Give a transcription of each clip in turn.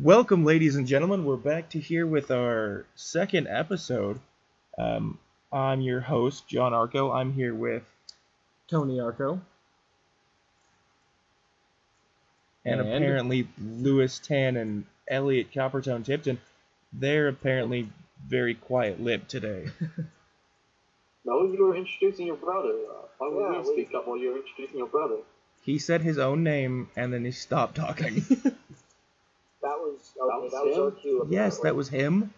Welcome, ladies and gentlemen. We're back to here with our second episode. Um, I'm your host, John Arco. I'm here with, Tony Arco. and, And? apparently Lewis Tan and Elliot Coppertone Tipton. They're apparently very quiet-lipped today. No, you were introducing your brother. Uh, why would Yeah, we we- speak up while you were introducing your brother? He said his own name and then he stopped talking. That was That okay. was That was him? our cue. yes, that was him.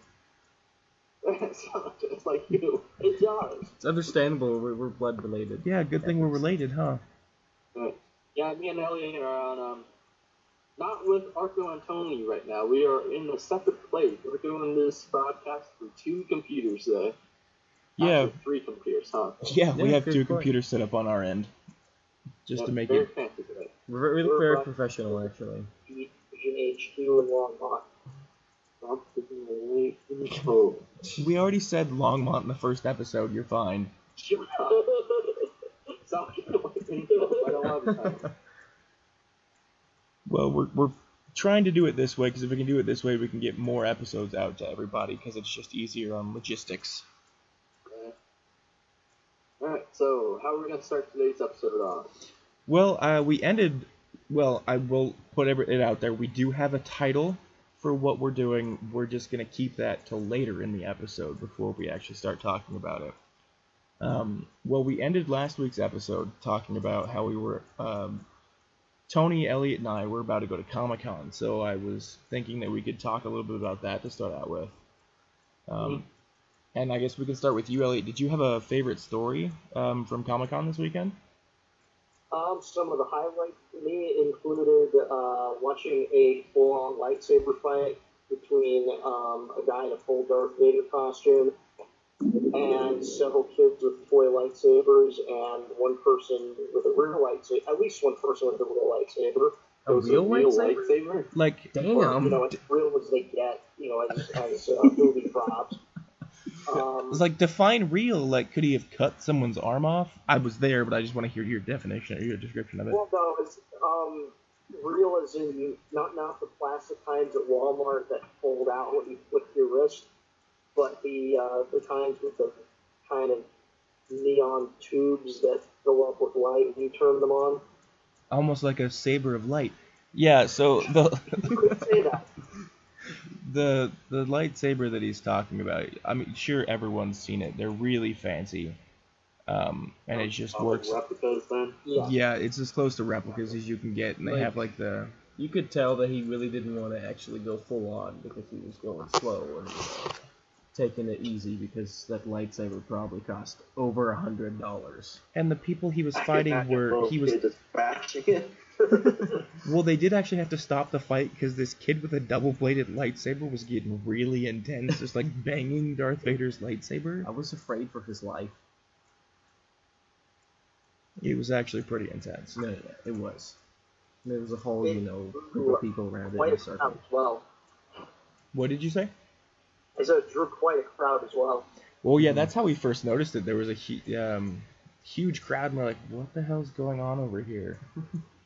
It sounds just like you. It does. It's understandable. We're, we're blood related. Yeah, good thing we're related, huh? Right. Yeah, me and Elliot are on, um, not with Arco and Tony right now. We are in a separate place. We're doing this broadcast through two computers today. Yeah, three computers, huh? yeah, we Yeah, have good two point. computers set up on our end, just to make very it. fancy today. We're very, We're very professional, actually. Vision HQ and Longmont. I'm thinking late in the cold. We already said Longmont in the first episode. You're fine. Shut up. Stop giving away info. I don't have the time. Well, we're we're trying to do it this way because if we can do it this way, we can get more episodes out to everybody because it's just easier on logistics. Alright, so how are we going to start today's episode off? Well, uh, we ended. Well, I will put it out there. We do have a title for what we're doing. We're just gonna keep that till later in the episode before we actually start talking about it. Um, well, we ended last week's episode talking about how we were. Um, Tony, Elliot, and I were about to go to Comic Con, so I was thinking that we could talk a little bit about that to start out with. Um, and I guess we can start with you, Elliot. Did you have a favorite story um, from Comic Con this weekend? Um, some of the highlights for me included uh, watching a full-on lightsaber fight between um, a guy in a full Darth Vader costume and several kids with toy lightsabers and one person with a real lightsaber. At least one person with a real lightsaber. A It was real lightsaber? lightsaber? Like, Damn. Or, you know, as real as they get, you know, as, as uh, movie props. Um, It's like define real. Like, could he have cut someone's arm off? I was there, but I just want to hear your definition or your description of it. Well, no, it's um, real as in not not the plastic kinds at Walmart that fold out when you flick your wrist, but the uh, the kinds with the kind of neon tubes that fill up with light when you turn them on. Almost like a saber of light. Yeah. So the You could say that. The the lightsaber that he's talking about. I mean, sure, everyone's seen it. They're really fancy, um, and it just works. Replicas then? Yeah. Yeah, it's as close to replicas as you can get, and they Like- have like the You could tell that he really didn't want to actually go full on because he was going slow and taking it easy because that lightsaber probably cost over a hundred dollars. and the people he was fighting were he was kids just bashing it. Well, they did actually have to stop the fight because this kid with a double-bladed lightsaber was getting really intense, just like banging Darth Vader's lightsaber. I was afraid for his life. It was actually pretty intense. No, no, no, it was. There was a whole, you know, group of people around it in Quite a a crowd circle. as well. What did you say? I said it drew quite a crowd as well. Well, yeah, that's how we first noticed it. There was a um, huge crowd, and we're like, "What the hell's going on over here?"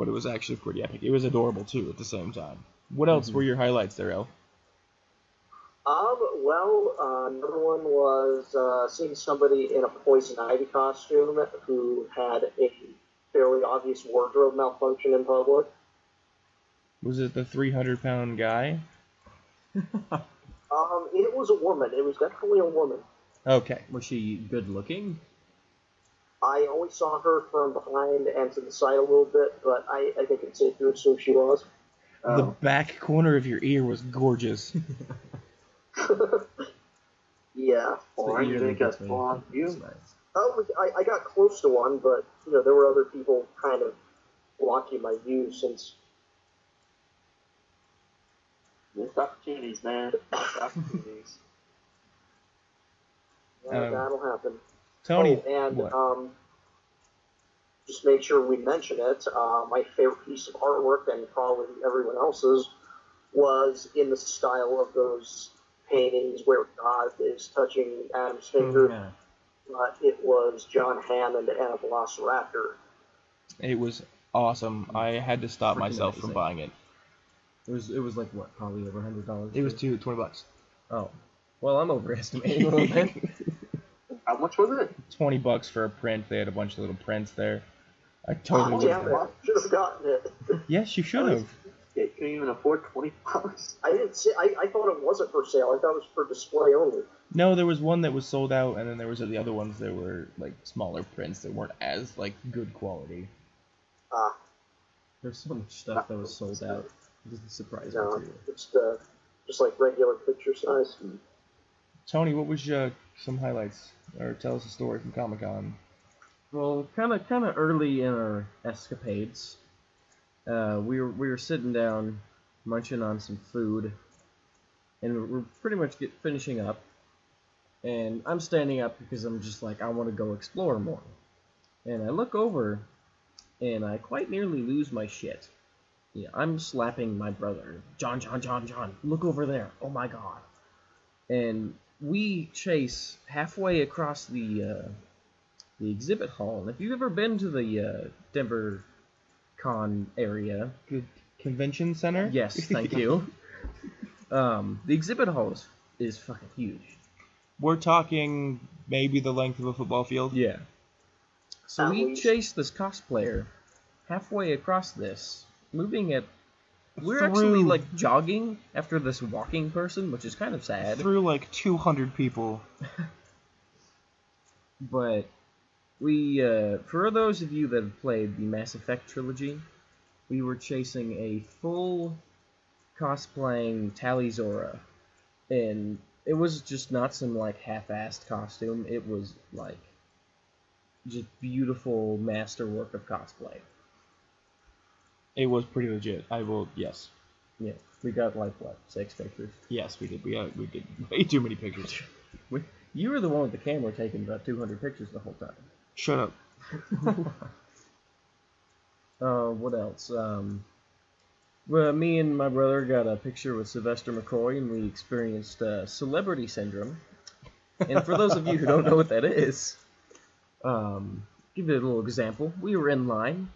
but it was actually pretty epic. It was adorable too at the same time. What else were your highlights there, El? Um, well, uh, another one was uh, seeing somebody in a poison ivy costume who had a fairly obvious wardrobe malfunction in public. Was it the 300-pound guy? Um, it was a woman. It was definitely a woman. Okay. Was she good looking? I only saw her from behind and to the side a little bit, but I, I think it's safe to assume she was. The Oh. back corner of your ear was gorgeous. Yeah. Oh, I The ear think that that's gets blonde. You? Nice. Oh, I, I got close to one, but you know there were other people kind of blocking my view since Missed opportunities, man. Missed opportunities. yeah, Um, that'll happen. Tony, Oh, and what? um, just make sure we mention it. Uh, my favorite piece of artwork, and probably everyone else's, was in the style of those paintings where God is touching Adam's finger. Yeah. But it was John Hammond and a Velociraptor. It was awesome. I had to stop Freaking myself from buying it. It was it was like what, probably over hundred dollars. It was two twenty bucks. Oh, well, I'm overestimating a little bit. How much was it? Twenty bucks for a print. They had a bunch of little prints there. I Oh, totally damn would it. Should have gotten it. Yes, you should have. Yeah, you couldn't even afford twenty bucks. I didn't see. I, I thought it wasn't for sale. I thought it was for display only. No, there was one that was sold out, and then there was the other ones that were like smaller prints that weren't as like good quality. Ah, There's so much stuff that was sold out. It doesn't surprise no, me too. it's uh, just like regular picture size. Tony, what was uh, some highlights, or tell us a story from Comic Con? Well, kind of kind of early in our escapades, uh, we were we were sitting down, munching on some food, and we're- pretty much get finishing up. And I'm standing up because I'm just like I want to go explore more. And I look over, and I quite nearly lose my shit. Yeah, I'm slapping my brother. John, John, John, John, look over there. Oh my god. And we chase halfway across the uh, the exhibit hall. And if you've ever been to the uh, Denver Con area, Good convention center. yes, thank you. Um, the exhibit hall is, is fucking huge. We're talking maybe the length of a football field. Yeah. So At we least. chased this cosplayer halfway across this, moving at. We're Through- actually like jogging after this walking person, which is kind of sad. Through like 200 people. But we, uh, for those of you that have played the Mass Effect trilogy, we were chasing a full cosplaying Tali'Zorah, and it was just not some like half-assed costume. It was like just beautiful masterwork of cosplay. It was pretty legit. I will. Yes. Yeah, we got like what six pictures. Yes, we did. We got, we did way too many pictures. We, you were the one with the camera taking about 200 pictures the whole time. Shut up. Uh, what else? Um, well, me and my brother got a picture with Sylvester McCoy, and we experienced uh, celebrity syndrome. And for those of you who don't know what that is, um, give you a little example. We were in line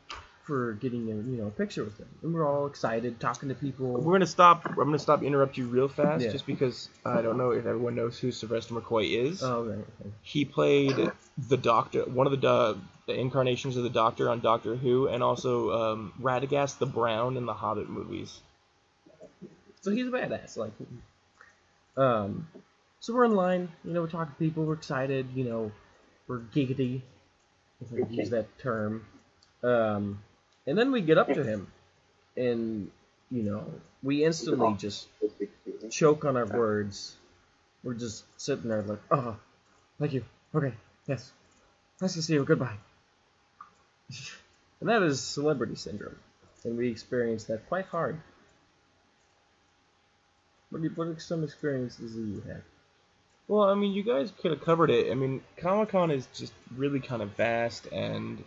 for getting a you know a picture with him, and we're all excited, talking to people. We're gonna stop. I'm gonna stop interrupt you real fast, Yeah. just because I don't know if everyone knows who Sylvester McCoy is. Oh, right. okay. He played the Doctor, one of the, do- the incarnations of the Doctor on Doctor Who, and also um, Radagast the Brown in the Hobbit movies. So he's a badass. Like, um, so we're in line. You know, we're talking to people. We're excited. You know, we're giggity, if I use that term. Um, and then we get up to him, and you know, we instantly just choke on our words. We're just sitting there like, oh, thank you. Okay, yes, nice to see you. Goodbye. And that is celebrity syndrome, and we experience that quite hard. What, do you, what are some experiences that you had? Well, I mean, you guys could have covered it. I mean, Comic Con is just really kind of vast, and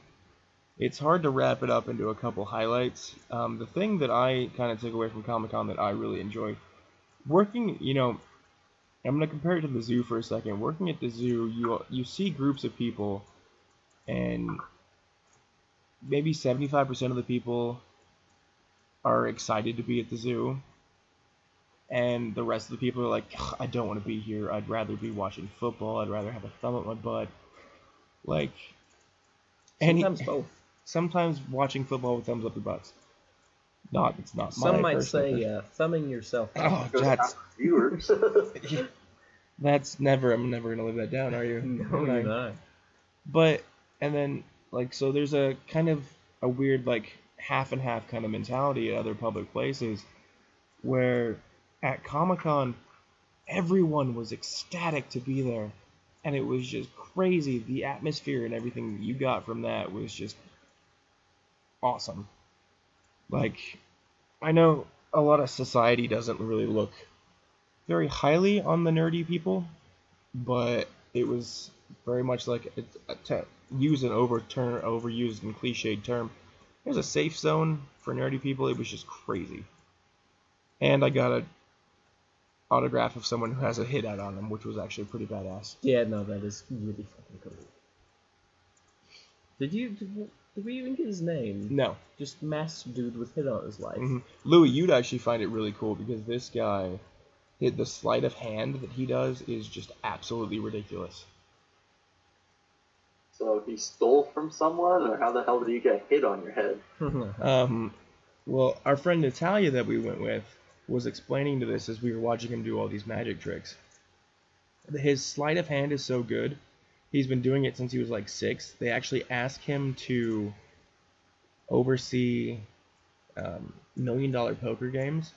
it's hard to wrap it up into a couple highlights. Um, the thing that I kind of took away from Comic Con that I really enjoy, working, you know, I'm gonna compare it to the zoo for a second. Working at the zoo, you you see groups of people, and maybe 75% of the people are excited to be at the zoo and the rest of the people are like, I don't want to be here. I'd rather be watching football. I'd rather have a thumb up my butt. Like, and Sometimes both. Sometimes watching football with thumbs up your butts. Not, it's not. Some my might say uh, thumbing yourself. Oh, that's viewers. that's never. I'm never gonna live that down. Are you? no, I? you're not. But and then like so there's a kind of a weird like half and half kind of mentality at other public places where at Comic Con everyone was ecstatic to be there and it was just crazy the atmosphere and everything you got from that was just awesome like I know a lot of society doesn't really look very highly on the nerdy people but it was very much like to use an overturn, overused and cliched term. It was a safe zone for nerdy people. It was just crazy. And I got a autograph of someone who has a hit out on them, which was actually pretty badass. Yeah, no, that is really fucking cool. Did you? Did, Did we even get his name? No. Just masked dude with hit on his life. hmm Louis, you'd actually find it really cool because this guy, hit the sleight of hand that he does is just absolutely ridiculous. So he stole from someone, or how the hell did you get hit on your head? Um, well, our friend Natalia that we went with was explaining to this as we were watching him do all these magic tricks. His sleight of hand is so good. He's been doing it since he was like six. They actually asked him to oversee um, million dollar poker games,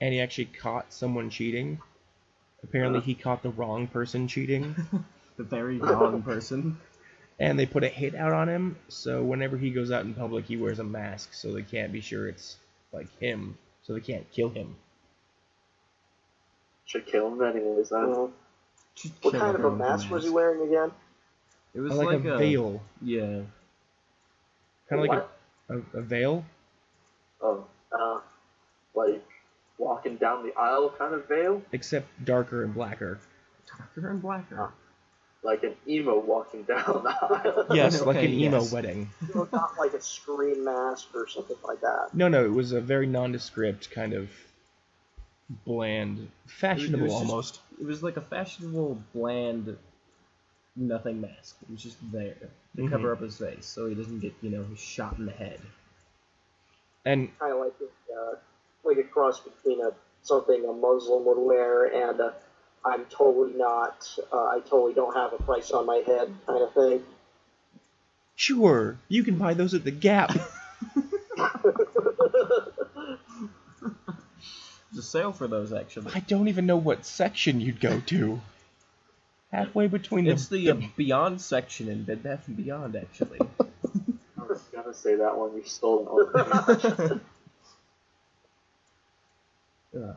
and he actually caught someone cheating. Apparently, he caught the wrong person cheating. the very wrong person. and they put a hit out on him so whenever he goes out in public he wears a mask so they can't be sure it's like him so they can't kill him Should kill him anyways. Then. Mhm. Just What kind of a everyone with mask was he wearing again? It was like, like, a, veil Yeah. kind of like a, a, a veil Oh, uh, like walking down the aisle kind of veil, except darker and blacker Darker and blacker. like an emo walking down the aisle. yes like an emo yes. wedding So Not like a scream mask or something like that. no no it was a very nondescript kind of bland fashionable just- almost It was like a fashionable, bland, nothing mask. It was just there to Mhm. cover up his face so he doesn't get, you know, shot in the head. and Kind of like a, uh, like a cross between a something a Muslim would wear and a I'm totally not, uh, I totally don't have a price on my head kind of thing. sure you can buy those at the gap There's a sale for those, actually. i don't even know what section you'd go to halfway between the, It's the uh, Beyond section in Bed Bath and Beyond, actually. I was gonna say that one. You stole it. Ugh.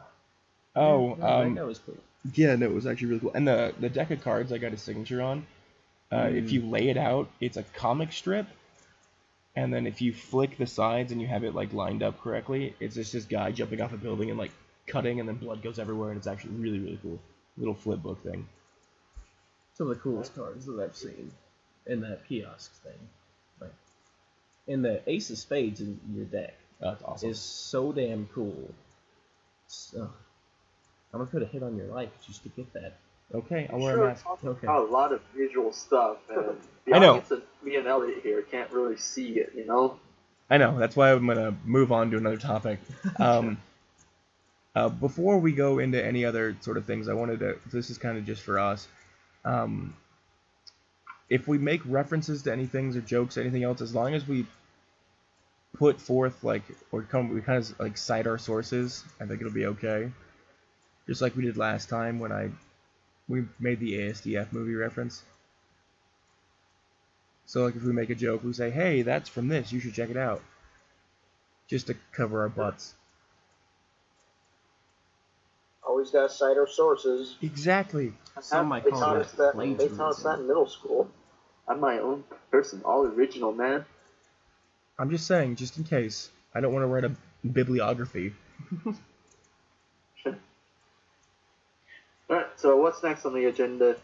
oh Yeah, um that was cool. Yeah, no, it was actually really cool. And the the deck of cards I got a signature on. Uh, If Mm. you lay it out, it's a comic strip, and then if you flick the sides and you have it like lined up correctly, it's just this guy jumping off a building and like cutting, and then blood goes everywhere, and it's actually really really cool. Little flip book thing. Some of the coolest cards that I've seen in that kiosk thing. Like, in the Ace of Spades in your deck Oh, that's awesome. is so damn cool. So, I'm gonna put a hit on your life just to get that. Okay, I'll wear Sure. a mask. Okay. a lot of visual stuff, and the I know. audience and me and Elliot here can't really see it. You know. I know. That's why I'm gonna move on to another topic. Um, uh, before we go into any other sort of things, I wanted to. This is kind of just for us. Um, if we make references to any things or jokes, or anything else, as long as we put forth like or come, we kind of like cite our sources, I think it'll be okay. Just like we did last time when I we made the ASDF movie reference. So like if we make a joke, we say, "Hey, that's from this. You should check it out." Just to cover our butts. Always gotta cite our sources. Exactly. Some might They call taught that us that. They taught us that in middle school. I'm my own person, all original, man. I'm just saying, just in case. I don't want to write a bibliography. Alright, so what's next on the agenda?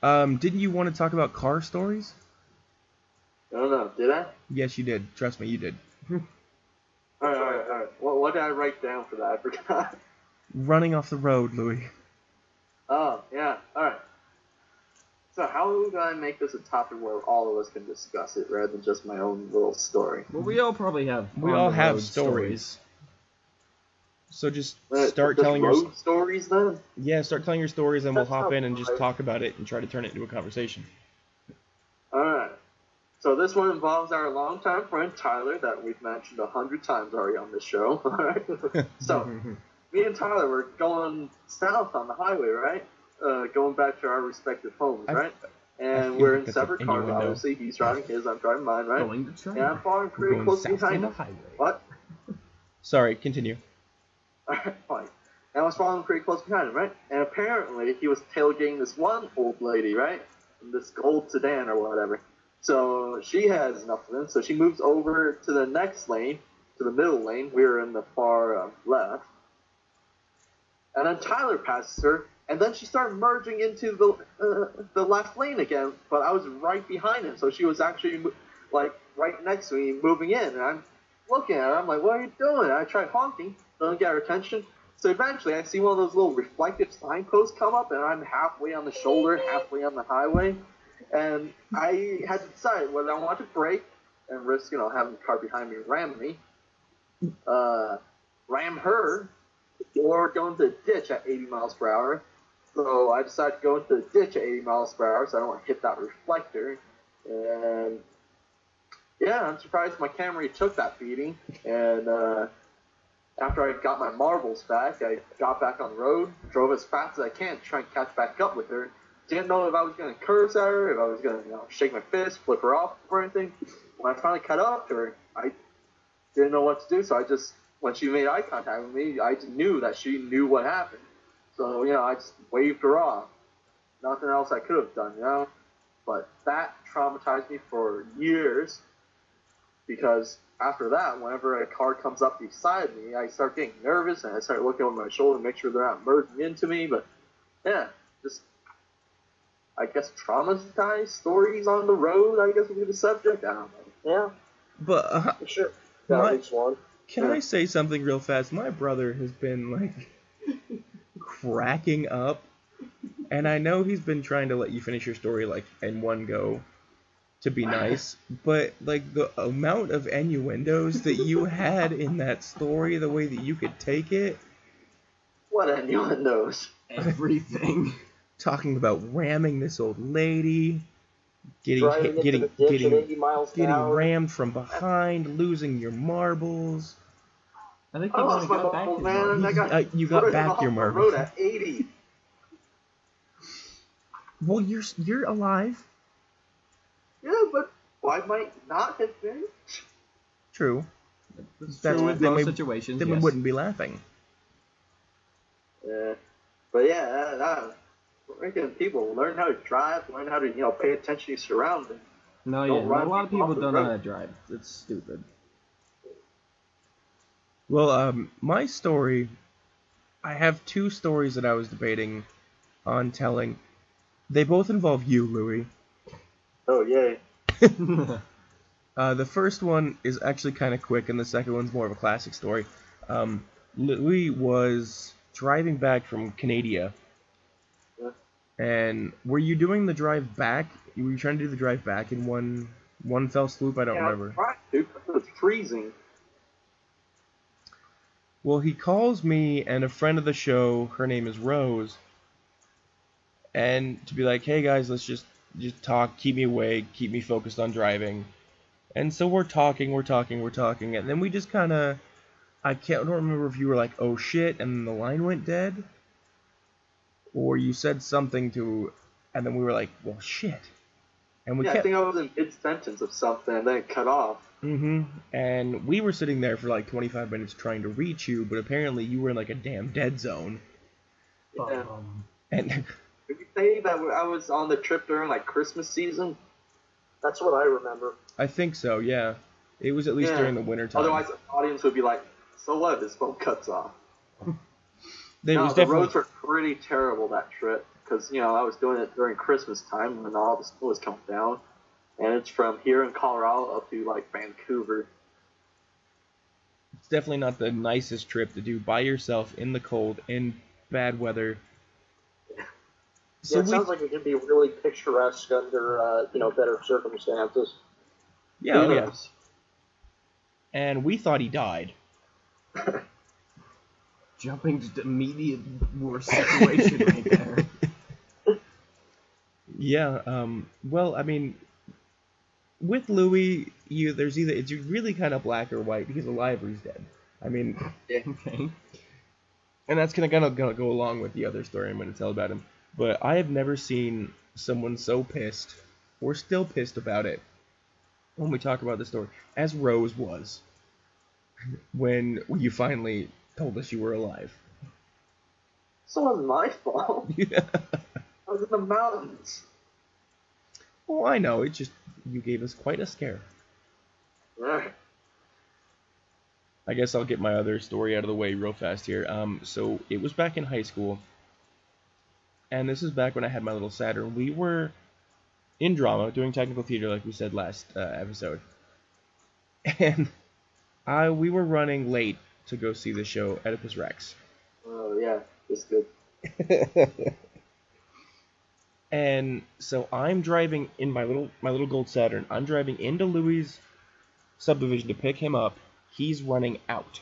Um, didn't you want to talk about car stories? I don't know, did I? Yes, you did. Trust me, you did. Alright, alright, alright. What, what did I write down for that? I forgot. Running off the road, Louis. Oh, yeah, alright. So how do I make this a topic where all of us can discuss it rather than just my own little story? Well, we all probably have. We all have road stories. So just Uh, start just telling your stories then? yeah, start telling your stories, and we'll hop in and just talk about it and try to turn it into a conversation. Alright. So this one involves our longtime friend Tyler that we've mentioned a hundred times already on this show. Alright. so me and Tyler were going south on the highway, right? Uh, going back to our respective homes, I- right? And we're like in separate cars, obviously. He's driving his, I'm driving mine, right? Going to China. And I'm following We're pretty going close south behind on the him. highway. What? Sorry, continue. Alright, fine. And I was following pretty close behind him, right? And apparently he was tailgating this one old lady, right? In this gold sedan or whatever. So she has enough of him, so she moves over to the next lane, to the middle lane. We were in the far uh, left. And then Tyler passes her, and then she started merging into the uh, the left lane again. But I was right behind him, so she was actually like right next to me moving in, and I'm looking at her. I'm like, "What are you doing?" And I tried honking, doesn't get her attention. So eventually, I see one of those little reflective signposts come up, and I'm halfway on the shoulder, halfway on the highway, and I had to decide whether I want to brake and risk, you know, having the car behind me ram me, uh, ram her, or go into the ditch at 80 miles per hour. So I decided to go into the ditch at 80 miles per hour, so I don't want to hit that reflector. And yeah, I'm surprised my Camry took that beating. And uh, after I got my marbles back, I got back on the road, drove as fast as I can to try and catch back up with her. Didn't know if I was going to curse at her, if I was going to you know, shake my fist, flip her off, or anything. When I finally cut up to her, I didn't know what to do, so I just, when she made eye contact with me, I knew that she knew what happened. So, you know, I just waved her off. Nothing else I could have done, you know? But that traumatized me for years because after that, whenever a car comes up beside me, I start getting nervous and I start looking over my shoulder to make sure they're not merging into me. But yeah, just I guess traumatized stories on the road. I guess would be the subject. I don't know. Yeah, But uh, sure. That My- makes one. Can I say something real fast? My brother has been like cracking up, and I know he's been trying to let you finish your story like in one go to be nice, but like the amount of innuendos that you had in that story, the way that you could take it, What anyone knows. Everything. talking about ramming this old lady, getting hit, getting the ditch at getting miles getting hour. rammed from behind, losing your marbles. I think I he lost only my got back marbles, his man. and I marbles. got Uh, you got back your marbles. road at 80. Well, you're you're alive. Yeah, but why might not have been? True. It's That's- true with then most we- situations. Then yes. we wouldn't be laughing. Yeah, but yeah, that, that, freaking people learn how to drive, learn how to you know pay attention to your surroundings. No, Don't yeah, a lot of people people off the don't know how to drive. It's stupid. Well, um, my story, I have two stories that I was debating on telling. They both involve you, Louis. Oh yay! Uh, the first one is actually kind of quick, and the second one's more of a classic story. Um, Louis was driving back from Canada. And were you doing the drive back? Were you trying to do the drive back in one one fell swoop? I don't yeah, remember. Right, dude, it was freezing. Well, he calls me and a friend of the show, her name is Rose, and to be like, "Hey guys, let's just just talk, keep me awake, keep me focused on driving." And so we're talking, we're talking, we're talking, and then we just kind of I can't I don't remember if you were like, "Oh shit," and then the line went dead, or you said something to, and then we were like, "Well, shit," and we yeah, I think I was in mid sentence of something and then it cut off. hmm And we were sitting there for like 25 minutes trying to reach you, but apparently you were in like a damn dead zone. Yeah. Um, And Did you say that I was on the trip during like Christmas season? That's what I remember. I think so, yeah. It was at least Yeah. during the winter time. Otherwise, the audience would be like, "So what? This phone cuts off." Then it no, was the definitely roads were pretty terrible that trip because you know I was doing it during Christmas time when all the snow was coming down, and it's from here in Colorado up to like Vancouver. it's definitely not the nicest trip to do by yourself in the cold in bad weather. So yeah, it we sounds like it could be really picturesque under uh, you know better circumstances. yeah, oh, yeah. knows? And we thought he died. jumping to the immediate worst situation right there. Yeah, um well, I mean with Louis, you there's either it's really kind of black or white because alive or he's dead. I mean, Okay. and that's gonna gonna, gonna go along with the other story I'm gonna tell about him. But I have never seen someone so pissed or still pissed about it when we talk about the story as Rose was when you finally told us you were alive. So it wasn't my fault. Yeah. I was in the mountains. well, I know it just you gave us quite a scare. I guess I'll get my other story out of the way real fast here. Um, so it was back in high school, and this is back when I had my little Saturn. We were in drama, doing technical theater, like we said last uh, episode, and I we were running late to go see the show Oedipus Rex. Oh yeah, it's good. and so I'm driving in my little my little gold Saturn. I'm driving into Louis' subdivision to pick him up. He's running out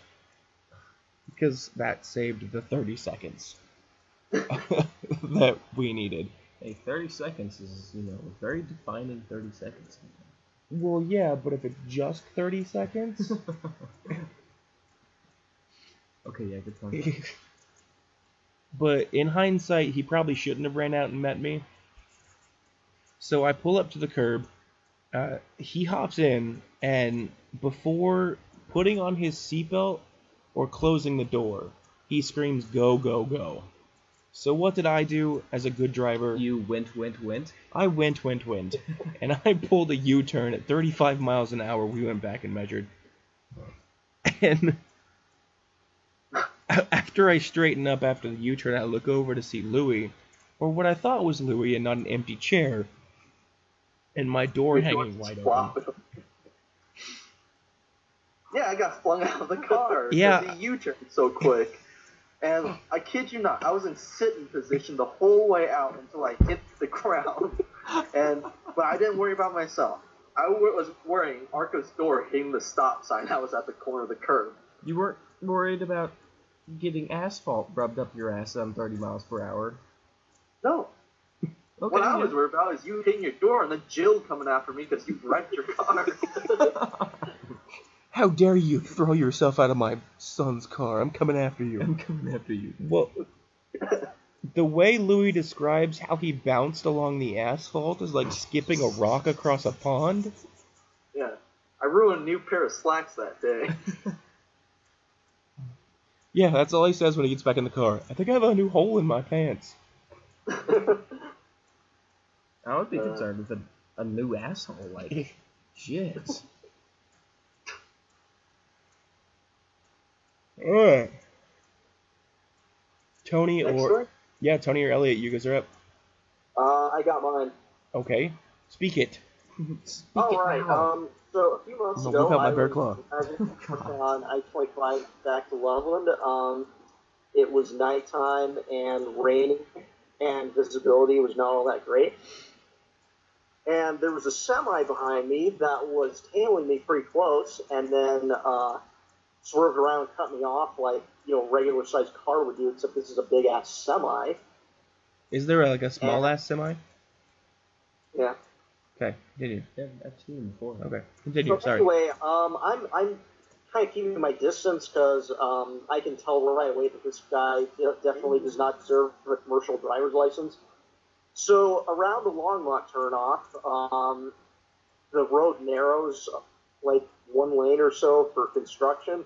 because that saved the 30 seconds that we needed. Hey, 30 seconds is, you know, very defining 30 seconds. Well, yeah, but if it's just 30 seconds, Okay, yeah, good point. but in hindsight, he probably shouldn't have ran out and met me. So I pull up to the curb. Uh, he hops in, and before putting on his seatbelt or closing the door, he screams, Go, go, go. So what did I do as a good driver? You went, went, went. I went, went, went, and I pulled a U-turn at 35 miles an hour. We went back and measured, and after I straighten up after the U-turn, I look over to see Louis, or what I thought was Louis, and not an empty chair, and my door Your hanging door's wide open. Yeah, I got flung out of the car. Yeah. he U-turn so quick. And I kid you not, I was in sitting position the whole way out until I hit the ground. And but I didn't worry about myself. I was worrying Arco's door hitting the stop sign I was at the corner of the curb. You weren't worried about getting asphalt rubbed up your ass on 30 miles per hour. No, Okay, what I was worried about is you hitting your door and then Jill coming after me because you wrecked your car. How dare you throw yourself out of my son's car? I'm coming after you. I'm coming after you. Well, the way Louis describes how he bounced along the asphalt is like skipping a rock across a pond. yeah, I ruined a new pair of slacks that day. Yeah, that's all he says when he gets back in the car. I think I have a new hole in my pants. I would be Uh, concerned with a, a new asshole. Like, shit. Alright. Tony Next or story? yeah, Tony or Elliot, you guys are up. Uh, I got mine. Okay, speak it. Speak All it Um, so a few months ago, look out my I bear was claw. driving on I-25 back to Loveland. Um, it was nighttime and raining, and visibility was not all that great. And there was a semi behind me that was tailing me pretty close, and then uh, swerved around and cut me off like you know regular sized car would do, except this is a big ass semi. Is there like a small ass semi? Yeah. Okay, continue. Yeah, I've seen him before. Okay, continue. So Sorry. anyway, um, I'm I'm kind of keeping my distance because um, I can tell right away that this guy definitely does not deserve a commercial driver's license. So around the Longmont turnoff, um, the road narrows like one lane or so for construction,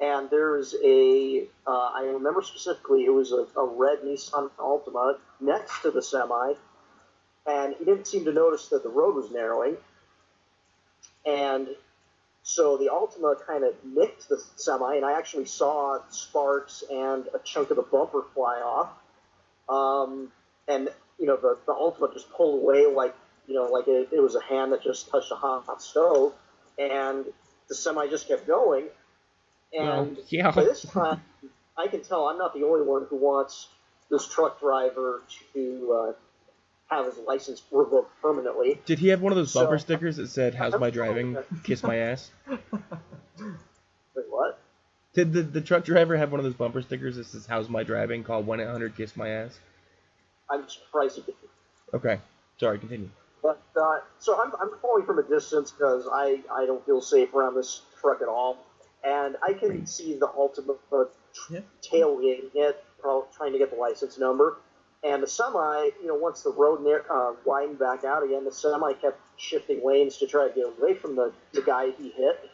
and there's a uh, I remember specifically it was a, a red Nissan Altima next to the semi, and he didn't seem to notice that the road was narrowing. And so the Altima kind of nicked the semi, and I actually saw sparks and a chunk of the bumper fly off. Um, and you know the the Altima just pulled away like you know like it, it was a hand that just touched a hot, hot stove, and the semi just kept going. And Well, yeah. by this time, I can tell I'm not the only one who wants this truck driver to uh, have his license revoked permanently. Did he have one of those So- bumper stickers that said "How's my driving? Kiss my ass"? Wait, what? Did the, the truck driver have one of those bumper stickers that says "How's my driving?" Call one eight hundred Kiss my ass. I'm surprised he did. Okay, sorry. Continue. But uh, so I'm, I'm following from a distance because I, I don't feel safe around this truck at all, and I can see the Altima uh, Yeah. tailgating it, trying to get the license number. And the semi, you know, once the road near, uh, widened back out again, the semi kept shifting lanes to try to get away from the, the guy he hit,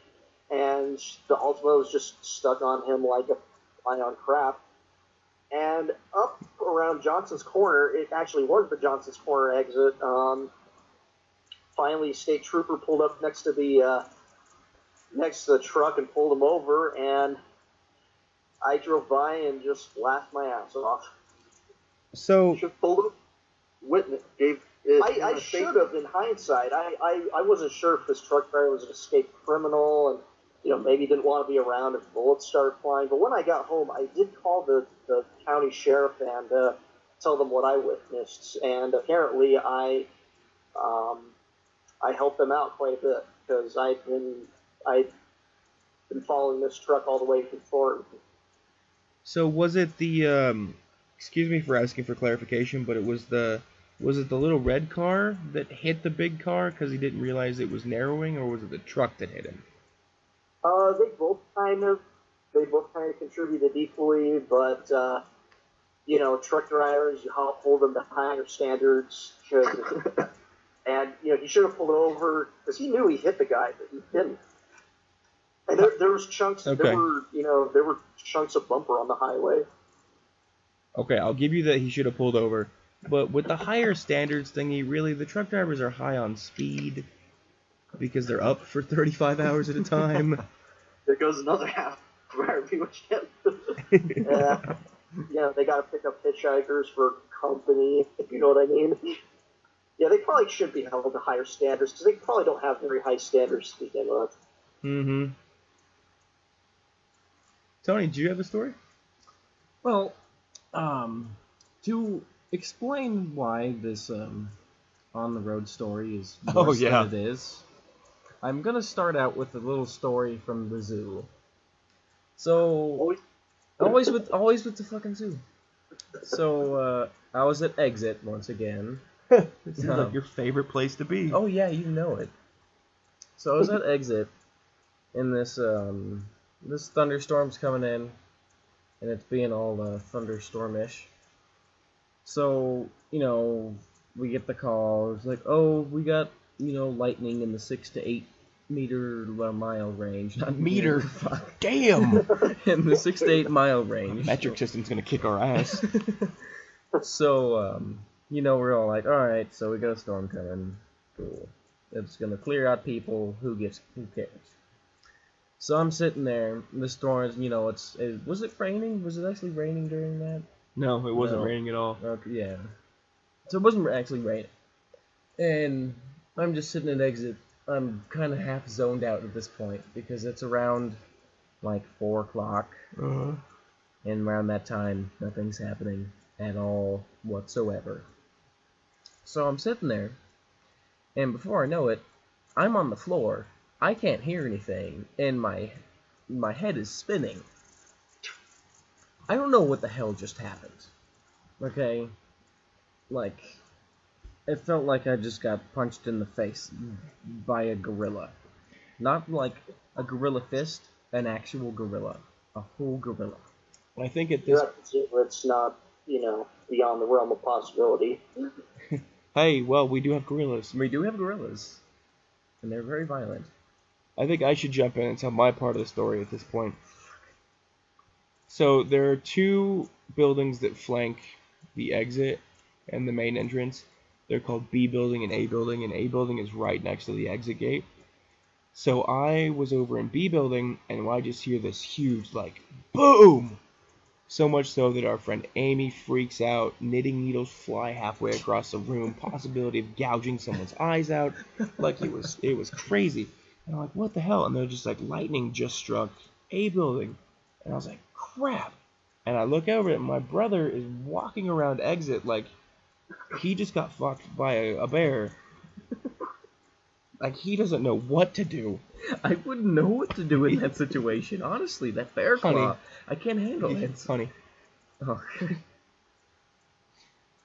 and the Altima was just stuck on him like a fly on crap. And up around Johnson's Corner, it actually was the Johnson's Corner exit. Um, finally, state trooper pulled up next to the uh, next to the truck and pulled him over, and I drove by and just laughed my ass off. So Should. Witness gave If I, you I should have, in hindsight. I, I, I wasn't sure if this truck driver was an escaped criminal and, you know, maybe didn't want to be around if bullets started flying. But when I got home, I did call the, the county sheriff and uh, tell them what I witnessed. And apparently I um, I helped them out quite a bit because I'd been, I'd been following this truck all the way from Thornton. So was it the um excuse me for asking for clarification, but it was the was it the little red car that hit the big car because he didn't realize it was narrowing, or was it the truck that hit him? Uh, they both kind of, they both kind of contributed equally, but uh, you know, truck drivers, you ho- hold them to higher standards. Should, and you know, he should have pulled over because he knew he hit the guy, but he didn't. And there, there was chunks. Okay. There were, you know, there were chunks of bumper on the highway. Okay, I'll give you that he should have pulled over, but with the higher standards thingy, really the truck drivers are high on speed because they're up for 35 hours at a time. there goes another half where people get. Yeah, you know, they got to pick up hitchhikers for company. If you know what I mean. Yeah, they probably should be held to higher standards because they probably don't have very high standards to begin with. mm-hmm. Tony, do you have a story? Well, um, to explain why this um, on the road story is worse Oh, yeah. than it is, I'm gonna start out with a little story from the zoo. So Always- always with always with the fucking zoo. So uh, I was at exit once again. This is No. like your favorite place to be. Oh yeah, you know it. So I was at exit, and this um this thunderstorm's coming in, and it's being all uh, thunderstormish. So you know we get the call. It's like, oh, we got you know lightning in the six to eight meter mile range, not Meter. fuck, Damn! in the six to eight mile range. Metric system's gonna kick our ass. so, um, you know, we're all like, all right, so we got a storm coming. Cool. It's gonna clear out people. Who gives? Who cares? So I'm sitting there. The storm is, you know, it's. It, was it raining? Was it actually raining during that? No, it wasn't No. raining at all. Okay, yeah. So it wasn't actually raining. And I'm just sitting at exit. I'm kind of half zoned out at this point because it's around like four o'clock, Uh-huh. and around that time, nothing's happening at all whatsoever. So I'm sitting there, and before I know it, I'm on the floor. I can't hear anything, and my my head is spinning. I don't know what the hell just happened. Okay? Like, it felt like I just got punched in the face by a gorilla. Not like a gorilla fist, an actual gorilla. A whole gorilla. I think at this. it's not, you know, beyond the realm of possibility. Hey, well, we do have gorillas. We do have gorillas, and they're very violent. I think I should jump in and tell my part of the story at this point. So there are two buildings that flank the exit and the main entrance. They're called B building and A building, and A building is right next to the exit gate. So I was over in B building, and I just hear this huge, like, boom! So much so that our friend Amy freaks out, knitting needles fly halfway across the room, possibility of gouging someone's eyes out. Like it was it was crazy. And I'm like, what the hell? And they're just like, lightning just struck a building. And I was like, crap. And I look over and my brother is walking around exit like he just got fucked by a, a bear. Like he doesn't know what to do. I wouldn't know what to do in that situation. Honestly, that bear claw. I can't handle it. It's funny. Oh.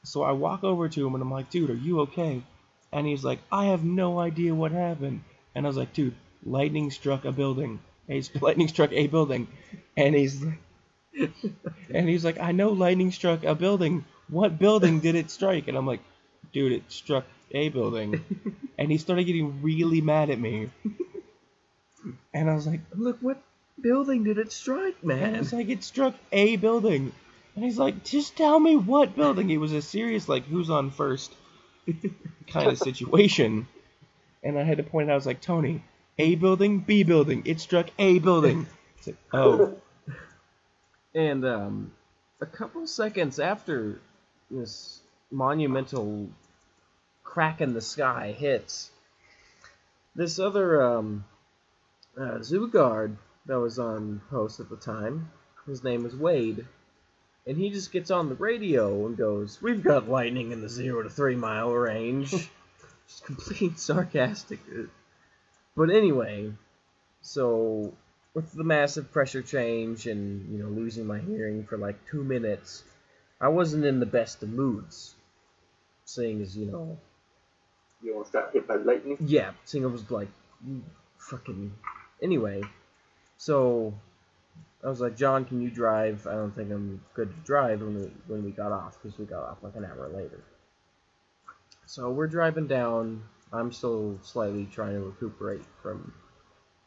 So I walk over to him and I'm like, dude, are you okay? And he's like, I have no idea what happened. And I was like, dude, lightning struck a building. A lightning struck a building. And he's and he's like, I know lightning struck a building. What building did it strike? And I'm like, dude, it struck a building. And he started getting really mad at me. And I was like, Look, what building did it strike, man? and man? it's like it struck a building. And he's like, just tell me what building. It was a serious like who's on first kind of situation. And I had to point it out, I was like, Tony, A building, B building. It struck a building. It's like, oh, And um, a couple seconds after this monumental crack in the sky hits. This other um, uh, zoo guard that was on post at the time, his name is Wade, and he just gets on the radio and goes, "We've got lightning in the zero to three mile range." just complete sarcastic. But anyway, so with the massive pressure change and you know losing my hearing for like two minutes, I wasn't in the best of moods. Seeing as you know, You almost got hit by lightning. yeah, seeing I was like fucking. Anyway, so I was like, John, can you drive? I don't think I'm good to drive when we when we got off because we got off like an hour later. So we're driving down. I'm still slightly trying to recuperate from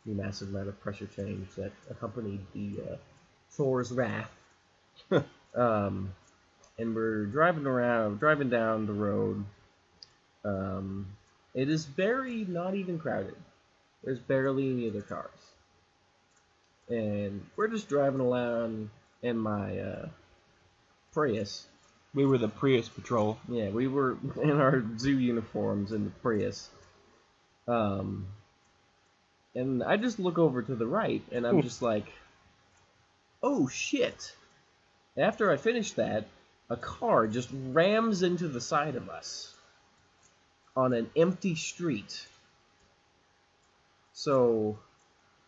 the massive amount of pressure change that accompanied the uh, Thor's wrath. um, and we're driving around, driving down the road. Um, it is very not even crowded. There's barely any other cars. And we're just driving along in my uh, Prius. We were the Prius patrol. Yeah, we were in our zoo uniforms in the Prius. Um, and I just look over to the right, and I'm just like, oh shit. After I finish that, a car just rams into the side of us on an empty street. So,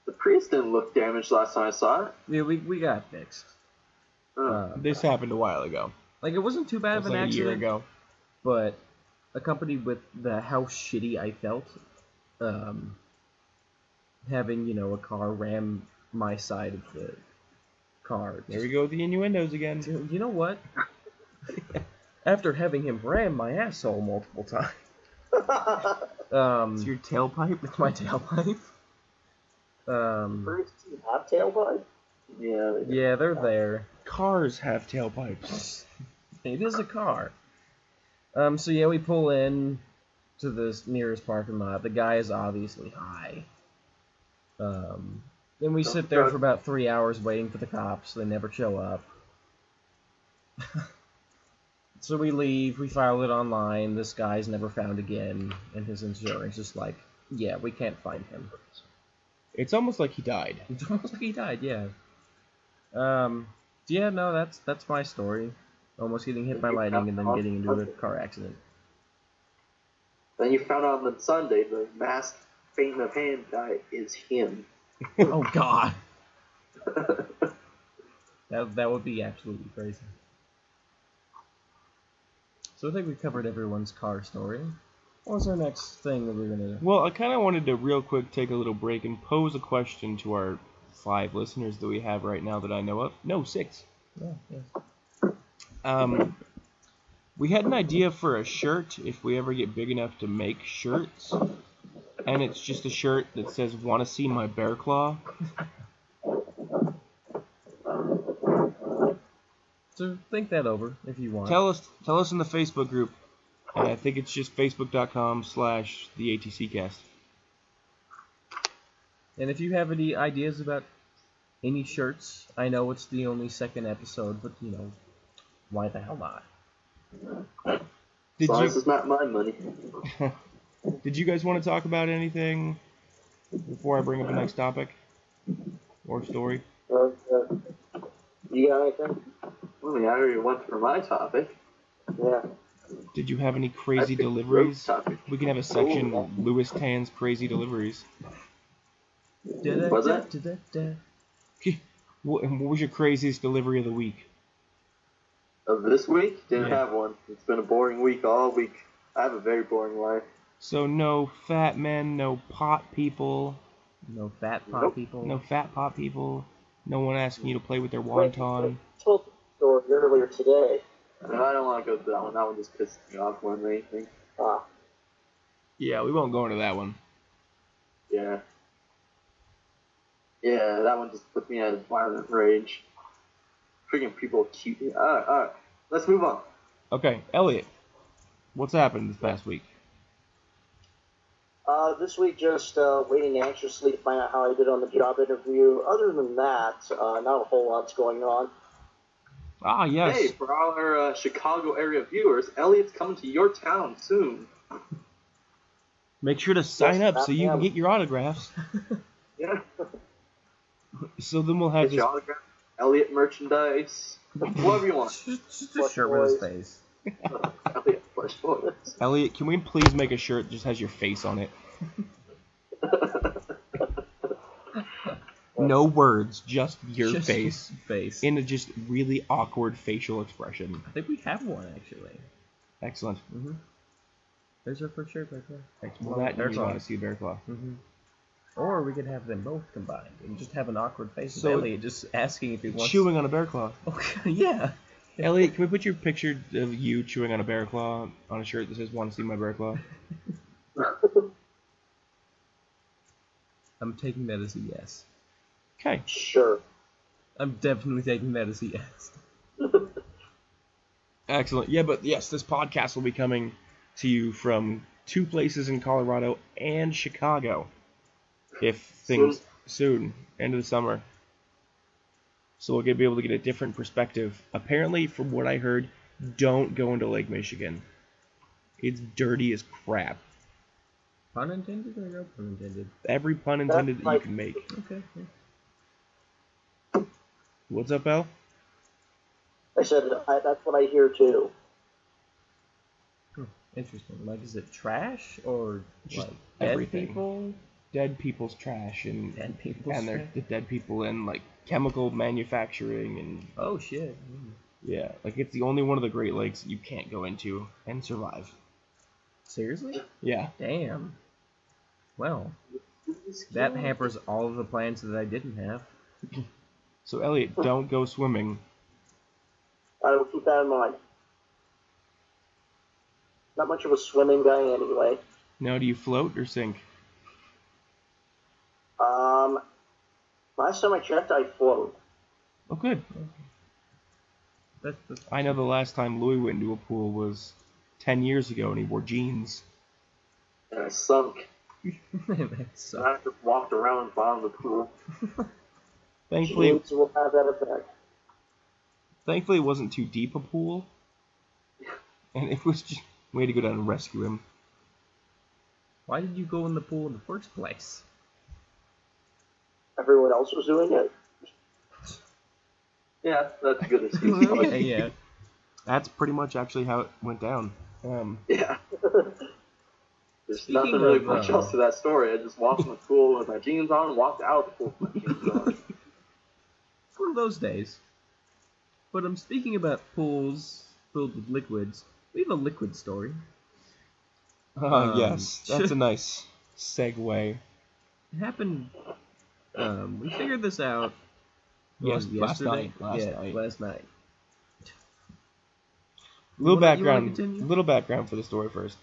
The Prius didn't look damaged last time I saw it. yeah, we, we got fixed. Oh. Uh, This happened a while ago. Like, it wasn't too bad was of an like a year accident. ago. but accompanied with the how shitty I felt, um, having you know a car ram my side of the car. There we go with the innuendos again. Dude, You know what? After having him ram my asshole multiple times, um, It's your tailpipe. with my tailpipe. Um, Priests have tailpipe? yeah. they- yeah, they're there. Cars have tailpipes. It is a car. Um, so yeah, we pull in to the nearest parking lot. The guy is obviously high. Um, then we sit there for about three hours waiting for the cops. They never show up. so we leave. We file it online. This guy's never found again, and his insurance is like, yeah, we can't find him. It's almost like he died. It's almost like he died. Yeah. Um. Yeah. No. That's that's my story. Almost getting hit by lightning and then getting into a car accident. Then you found out on Sunday the masked faint of hand guy is him. oh God. That that would be absolutely crazy. So I think we covered everyone's car story. What was our next thing that we are gonna do? Well, I kind of wanted to real quick take a little break and pose a question to our five listeners that we have right now that I know of. No, six. Yeah, yeah. Um, we had an idea for a shirt if we ever get big enough to make shirts, and it's just a shirt that says "Want to see my bear claw." So think that over if you want. Tell us, tell us in the Facebook group. And I think it's just facebook.com/slash the ATC cast. And if you have any ideas about any shirts, I know it's the only second episode, but you know, why the hell not? Did as long as you it's not my money. did you guys want to talk about anything before I bring up the next topic or story? Uh, uh, you got anything? I mean, I already went for my topic. Yeah. Did you have any crazy deliveries? We can have a section Ooh. Louis Tan's crazy deliveries. Was that? What, and what was your craziest delivery of the week? Of this week, didn't Yeah. have one. It's been a boring week all week. I have a very boring life. So no fat men, no pot people, No fat pot Nope. people. no fat pot people, no one asking you to play with their Wait, wonton. wait, told the story earlier today. And I don't want to go to that one. That one just pisses me off more than anything. Ah, Yeah, we won't go into that one. Yeah. Yeah, that one just put me at a violent rage. Freaking people cute. Alright, alright. Let's move on. Okay, Elliot, what's happened this past week? Uh, this week, just uh, waiting anxiously to find out how I did on the job interview. Other than that, uh, not a whole lot's going on. Ah, yes. Hey, for all our uh, Chicago area viewers, Elliot's coming to your town soon. Make sure to sign up so you can get your autographs. Yeah. So then we'll have Get this. your autograph, Elliot merchandise, whatever you want. Just, just a Plush shirt with his boys. face. Elliot plush toys. Elliot, can we please make a shirt that just has your face on it? No words, just your Just face. Face. In a just really awkward facial expression. I think we have one actually. Excellent. Mm-hmm. There's our first shirt right there. Well, that Bear you claw. want to see Bear Claw. Mm-hmm. Or we could have them both combined and just have an awkward face So- of Elliot just asking if he wants. Chewing on a Bear Claw. Okay, yeah. Elliot, can we put your picture of you chewing on a Bear Claw on a shirt that says "Want to see my Bear Claw"? I'm taking that as a yes. Okay. Sure. I'm definitely taking that as a yes. Excellent. Yeah, but yes, this podcast will be coming to you from two places in Colorado and Chicago. If things soon, end of the summer. So we'll get, be able to get a different perspective. Apparently, from what I heard, don't go into Lake Michigan. It's dirty as crap. Pun intended or no pun intended? Every pun intended that you like- can make. Okay. yeah. What's up, Al? I said I, that's what I hear too. Interesting. Like, is it trash or Just like dead everything. people? Dead people's trash and Dead people. and they're the dead people in like chemical manufacturing and Oh shit. Mm. Yeah, like it's the only one of the Great Lakes you can't go into and survive. Seriously? Yeah. Damn. Well, that hampers all of the plans that I didn't have. So Elliot, don't go swimming. I will keep that in mind. Not much of a swimming guy anyway. Now, do you float or sink? Um, last time I checked, I float. Oh, good. That's, that's I know the last time Louis went into a pool was ten years ago, and he wore jeans. And I sunk. that And. I just walked around the bottom of the pool. Thankfully, Jeans will have that effect. thankfully it wasn't too deep a pool, and it was just we had to go down and rescue him. Why did you go in the pool in the first place? Everyone else was doing it. Yeah, that's a good excuse. okay, yeah. That's pretty much actually how it went down. Um, yeah. There's Speaking nothing really of, much uh, else to that story. I just walked in the pool with my jeans on, walked out of the pool with my jeans on. It's one of those days. But I'm speaking about pools filled with liquids. We have a liquid story. uh, Um, yes, that's a nice segue. It happened. Um, we figured this out. Yes, last yesterday? night. Last yeah, night. Last night. Little wanna- background. Little background for the story first.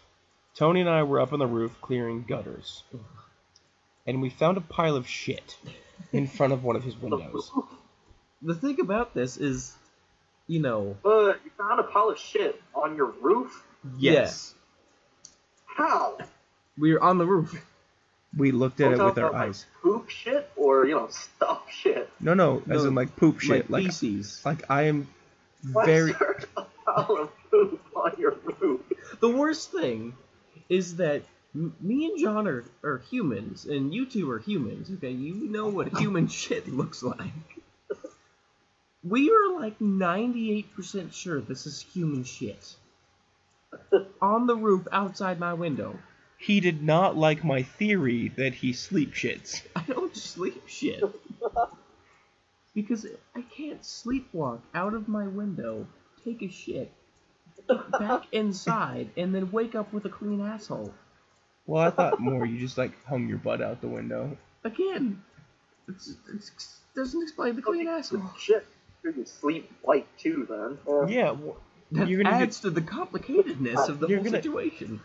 Tony and I were up on the roof clearing gutters, and we found a pile of shit in front of one of his windows. The thing about this is, you know, But you found a pile of shit on your roof? Yes, How? we were on the roof. We looked at Don't it with our about, like, eyes. Poop shit or, you know, stuff shit? No, no, as No, in like poop shit. like Like, feces. like I am Why very. is there a pile of poop on your roof? The worst thing is that m- me and John are, are humans, and you two are humans. Okay, you know what human shit looks like. We are like 98% sure this is human shit. On the roof outside my window. He did not like my theory that he sleep shits. I don't sleep shit. Because I can't sleepwalk out of my window, take a shit, get back inside, and then wake up with a clean asshole. Well, I thought more you just like hung your butt out the window. Again, it's, it's, doesn't explain the clean asshole. Shit. You can sleep white too, then. Uh, Yeah, well, That You're gonna adds to the complicatedness of the You're whole gonna- situation.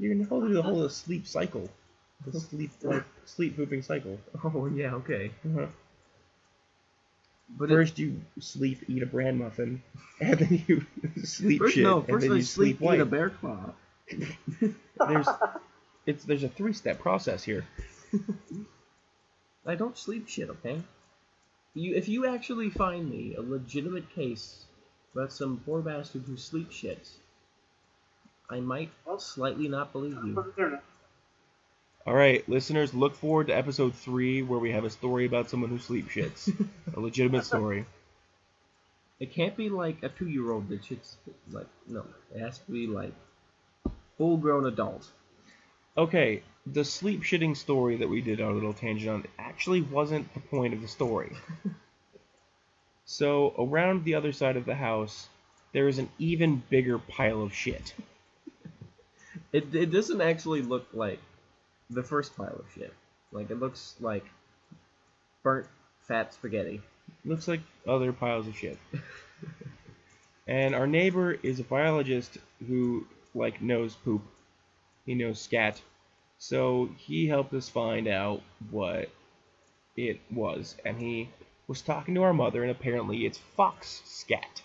You're gonna go through the whole sleep cycle, the sleep like sleep pooping cycle. Oh yeah, okay. Uh-huh. But it- First you sleep, eat a bran muffin, and then you sleep first shit, no, and first then I you sleep, sleep eat a bear claw. There's it's there's a three step process here. I don't sleep shit, okay? You, if you actually find me a legitimate case about some poor bastard who sleep shits, I might slightly not believe you. All right, listeners, look forward to episode three where we have a story about someone who sleep shits, a legitimate story. It can't be like a two-year-old that shits. Like no, it has to be like full-grown adult. Okay, the sleep shitting story that we did our little tangent on actually wasn't the point of the story. so around the other side of the house, there is an even bigger pile of shit. It it doesn't actually look like the first pile of shit. Like it looks like burnt fat spaghetti. looks like other piles of shit. and our neighbor is a biologist who like knows poop. He knows scat. So he helped us find out what it was and he was talking to our mother and apparently it's fox scat.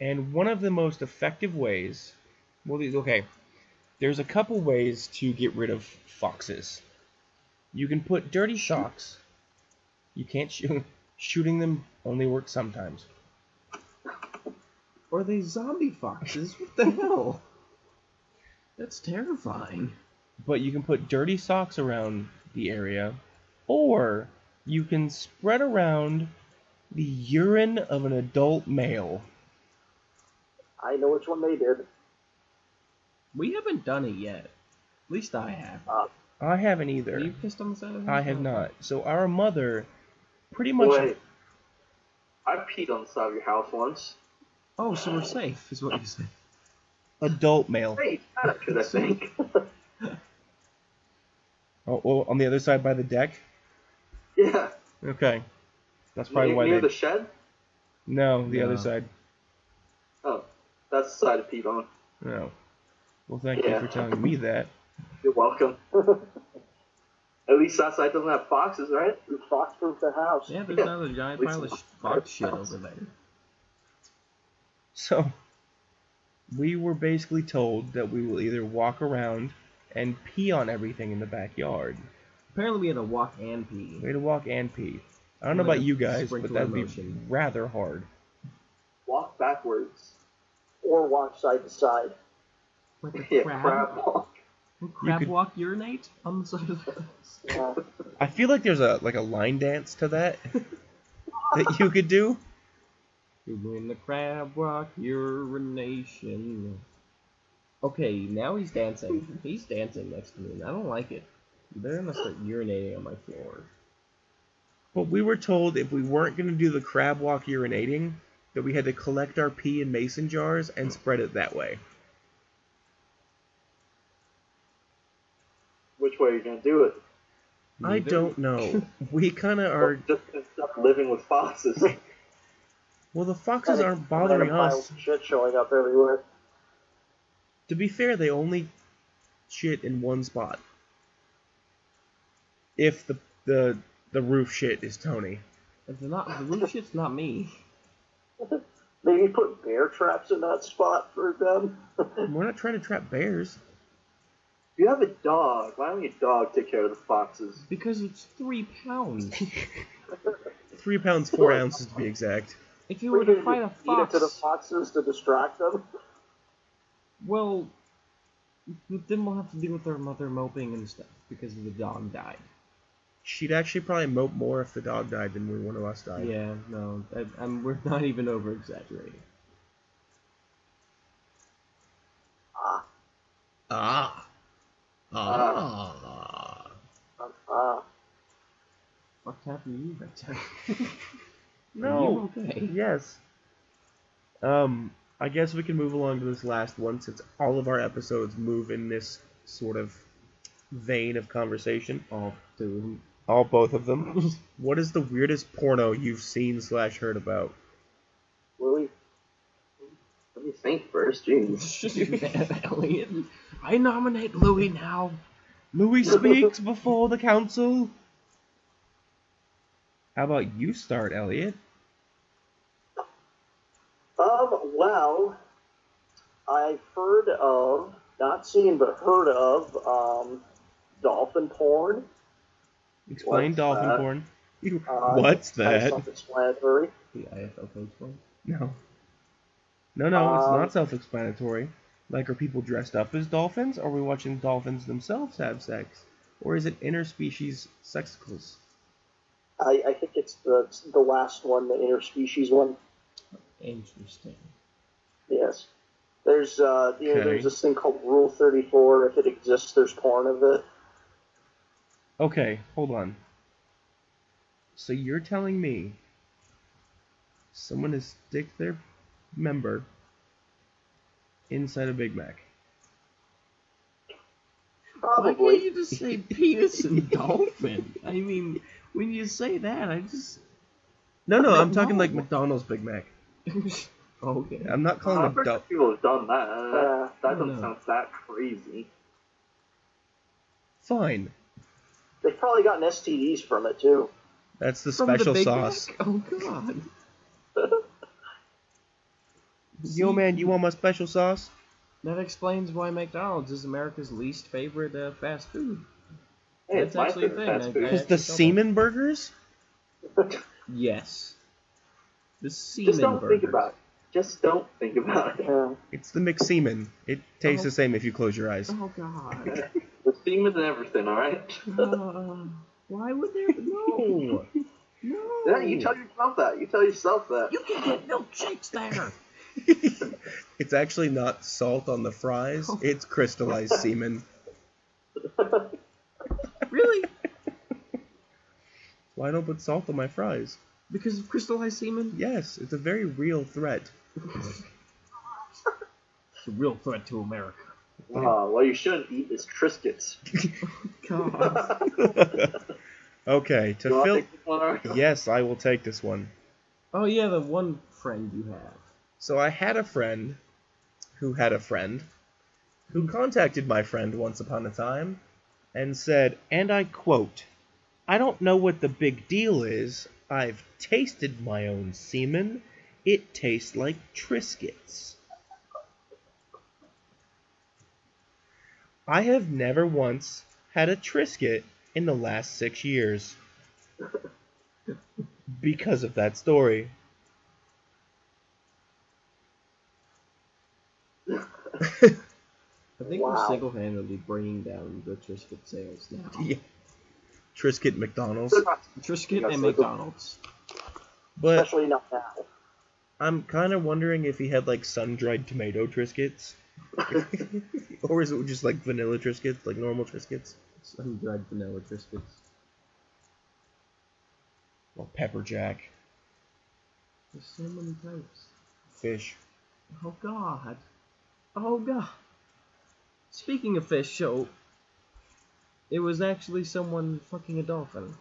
And one of the most effective ways, well these- okay, there's a couple ways to get rid of foxes. You can put dirty socks you can't shoot. Shooting them only works sometimes. Or they zombie foxes? What the hell? That's terrifying. But you can put dirty socks around the area, or you can spread around the urine of an adult male. I know which one they did. We haven't done it yet. At least I have. Uh, I haven't Have either. you pissed on the side of the I have not. So our mother pretty much Wait. I peed on the side of your house once. Oh, so we're safe, is what you say. adult male. Hey, kind of could I think. Oh, oh, on the other side by the deck. yeah. Okay, that's probably near, why near they. the shed. No, the other side. Oh, that's the side I peed on. No. Well, thank Yeah. you for telling me that. You're welcome. At least that side doesn't have foxes, right? You fox-proof the house. Yeah, there's Yeah. another giant pile of fox shit over there. So, we were basically told that we will either walk around and pee on everything in the backyard. Apparently we had to walk and pee. We had to walk and pee. I don't know about you guys, but that'd be rather hard. Walk backwards. Or walk side to side. Like a Yeah, crab. crab walk. Crab could- walk urinate on the side of the house? Yeah. I feel like there's a like a line dance to that that you could do. Doing the crab walk urination. Okay, now he's dancing. He's dancing next to me, and I don't like it. They're gonna start urinating on my floor. But we were told if we weren't going to do the crab walk urinating, that we had to collect our pee in mason jars and spread it that way. Way you're gonna do it? I don't know. We kind of Or are. just gonna stop living with foxes? Well, the foxes aren't bothering us. Shit showing up everywhere. To be fair, they only shit in one spot. If the the the roof shit is Tony. If they're not, the roof shit's not me. Maybe put bear traps in that spot for them. We're not trying to trap bears. You have a dog. Why don't your dog take care of the foxes? Because it's three pounds. Three pounds four ounces to be exact. If you were We to could fight a just feed it to the fox, foxes to distract them. well, then we'll have to deal with our mother moping and stuff because the dog died. She'd actually probably mope more if the dog died than when one of us died. Yeah, no, I, I'm, we're not even over exaggerating. Ah, Ah. Ah. ah. What's happened to you right now? No. You okay? Yes. Um, I guess we can move along to this last one since all of our episodes move in this sort of vein of conversation. Oh, dude. All both of them. what is the weirdest porno you've seen slash heard about? Louis, Let think first. Jeez. Elliot, I nominate Louis now. Louis speaks before the council. How about you start, Elliot? Um, well, I've heard of, not seen, but heard of, um, dolphin porn. Explain What's dolphin that? porn. Uh, What's that? Self-explanatory. The IFL coach one. No. No, no, it's Um, not self-explanatory. Like, are people dressed up as dolphins? Are we watching dolphins themselves have sex? Or is it interspecies sexicles? I, I think it's the the last one, the interspecies one. Interesting. Yes. There's uh, you know, Okay. there's this thing called Rule 34. If it exists, there's porn of it. Okay, hold on. So you're telling me someone has stick their member inside a Big Mac? Why can't Probably. you just say penis and dolphin? I mean, when you say that, I just. No, no, I'm No. talking like McDonald's Big Mac. okay. I'm not calling I've it heard that people have done that. Uh, that doesn't no. sound that crazy. Fine. They've probably gotten STDs from it too. That's the From the special Big sauce. Mac? Oh god. Yo, man, you want my special sauce? That explains why McDonald's is America's least favorite uh, fast food. Hey, That's it's actually a thing. fast I- food. I- Because the actually saw that. semen burgers? Yes. The semen Just don't burgers. think about it. Just don't think about it. Yeah. It's the McSemen. It tastes Oh. the same if you close your eyes. Oh god. The semen and everything, alright? Uh, why would there? Be no. No. Yeah, you tell yourself that. You tell yourself that. You can get milkshakes there. it's actually not salt on the fries, Oh. it's crystallized semen. Really? Why don't put salt on my fries? Because of crystallized semen? Yes, it's a very real threat. It's a real threat to America. Uh, what you shouldn't eat is Triscuits. God. okay, to fill. to take this one, Art? Yes, I will take this one. Oh yeah, the one friend you have. So I had a friend who had a friend who contacted my friend once upon a time and said, and I quote, I don't know what the big deal is. I've tasted my own semen. It tastes like Triscuits. I have never once had a Triscuit in the last six years because of that story. I think we're single-handedly bringing down the Triscuit sales now. Yeah. Triscuit McDonald's. Triscuit and McDonald's. But Especially not now. I'm kind of wondering if he had like sun-dried tomato Triscuits. or is it just like vanilla Triscuits, like normal Triscuits? Sun-dried vanilla Triscuits. Or pepper jack, There's so many types. fish. Oh god. Oh god. Speaking of fish, so it was actually someone fucking a dolphin.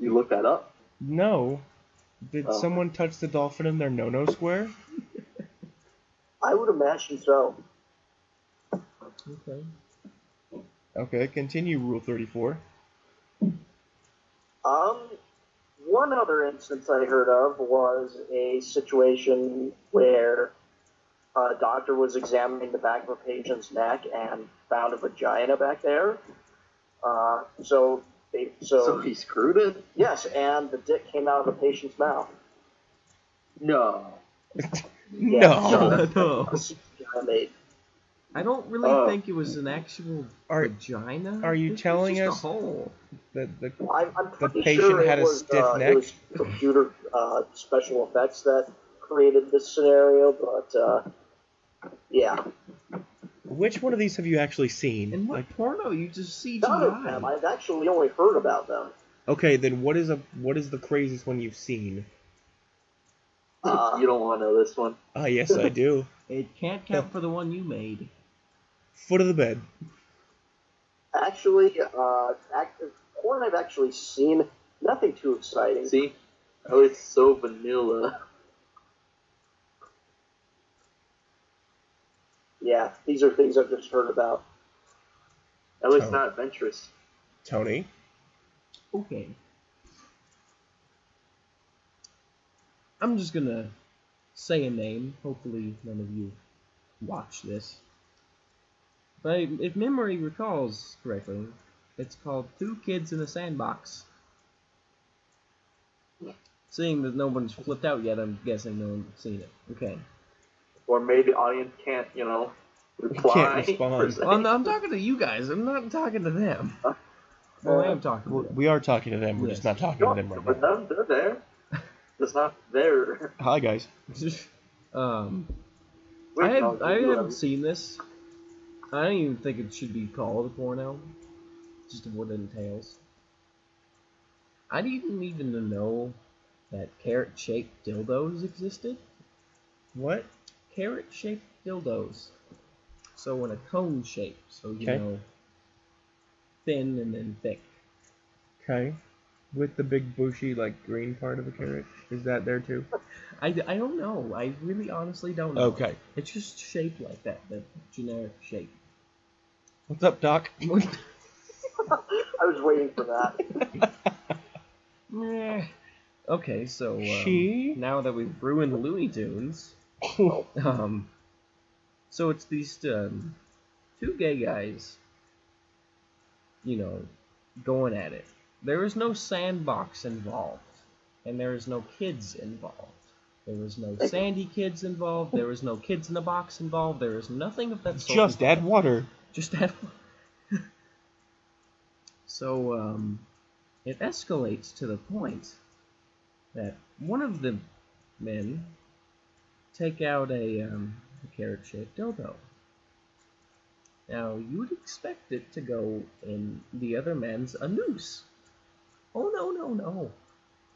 You look that up. No. Did Oh. someone touch the dolphin in their no-no square? I would imagine so. Okay. Okay, continue Rule 34. Um, one other instance I heard of was a situation where a doctor was examining the back of a patient's neck and found a vagina back there. Uh, so, they, so, So he screwed it? yes, and the dick came out of the patient's mouth. No. No. no. Vagina made. I don't really Oh. think it was an actual Are- vagina. are you telling us- a hole? The, the, I'm, I'm The patient sure had it a was, stiff uh, neck? It was computer uh, special effects that created this scenario, but uh, yeah, which one of these have you actually seen? And what Like, porno? You just see? none of them. I've actually only heard about them. okay, then what is a what is the craziest one you've seen? Uh, you don't want to know this one. Ah, yes, I do. It can't count for the one you made. Foot of the bed. Actually, uh, act- porn I've actually seen. Nothing too exciting. See? Oh, it's so vanilla. Yeah, these are things I've just heard about. At least Oh. not adventurous. Tony. Okay. I'm just gonna say a name. Hopefully, none of you watch this. But if memory recalls correctly, it's called Two Kids in a Sandbox. Seeing that no one's flipped out yet, I'm guessing no one's seen it. Okay. Or maybe the audience can't, you know, reply. respond. per se. Well, I'm, I'm talking to you guys. I'm not talking to them. Well, I am talking to We're- them. We are talking to them. We're just not talking to them right But now. them, they're there. It's not there. Hi guys. um, Wait, I, have, no, I haven't seen this. I don't even think it should be called a porno. Just of what it entails. I didn't even know that carrot-shaped dildos existed. What? Carrot-shaped dildos. So in a cone shape. So you Okay. know, thin and then thick. Okay. With the big bushy like green part of the carrot. Is that there too? I, I don't know. I really honestly don't know. Okay. It's just shaped like that, the generic shape. What's up, Doc? I was waiting for that. Okay, so um, She? now that we've ruined Looney Tunes, um, so it's these um, two gay guys, you know, going at it. There is no sandbox involved, and there is no kids involved. There is no Sandy kids involved. There is no kids in the box involved. There is nothing of that sort. Just involved. add water. Just add. so um, it escalates to the point that one of the men take out a, um, a carrot-shaped dildo. Now you would expect it to go in the other man's anus. Oh no no no!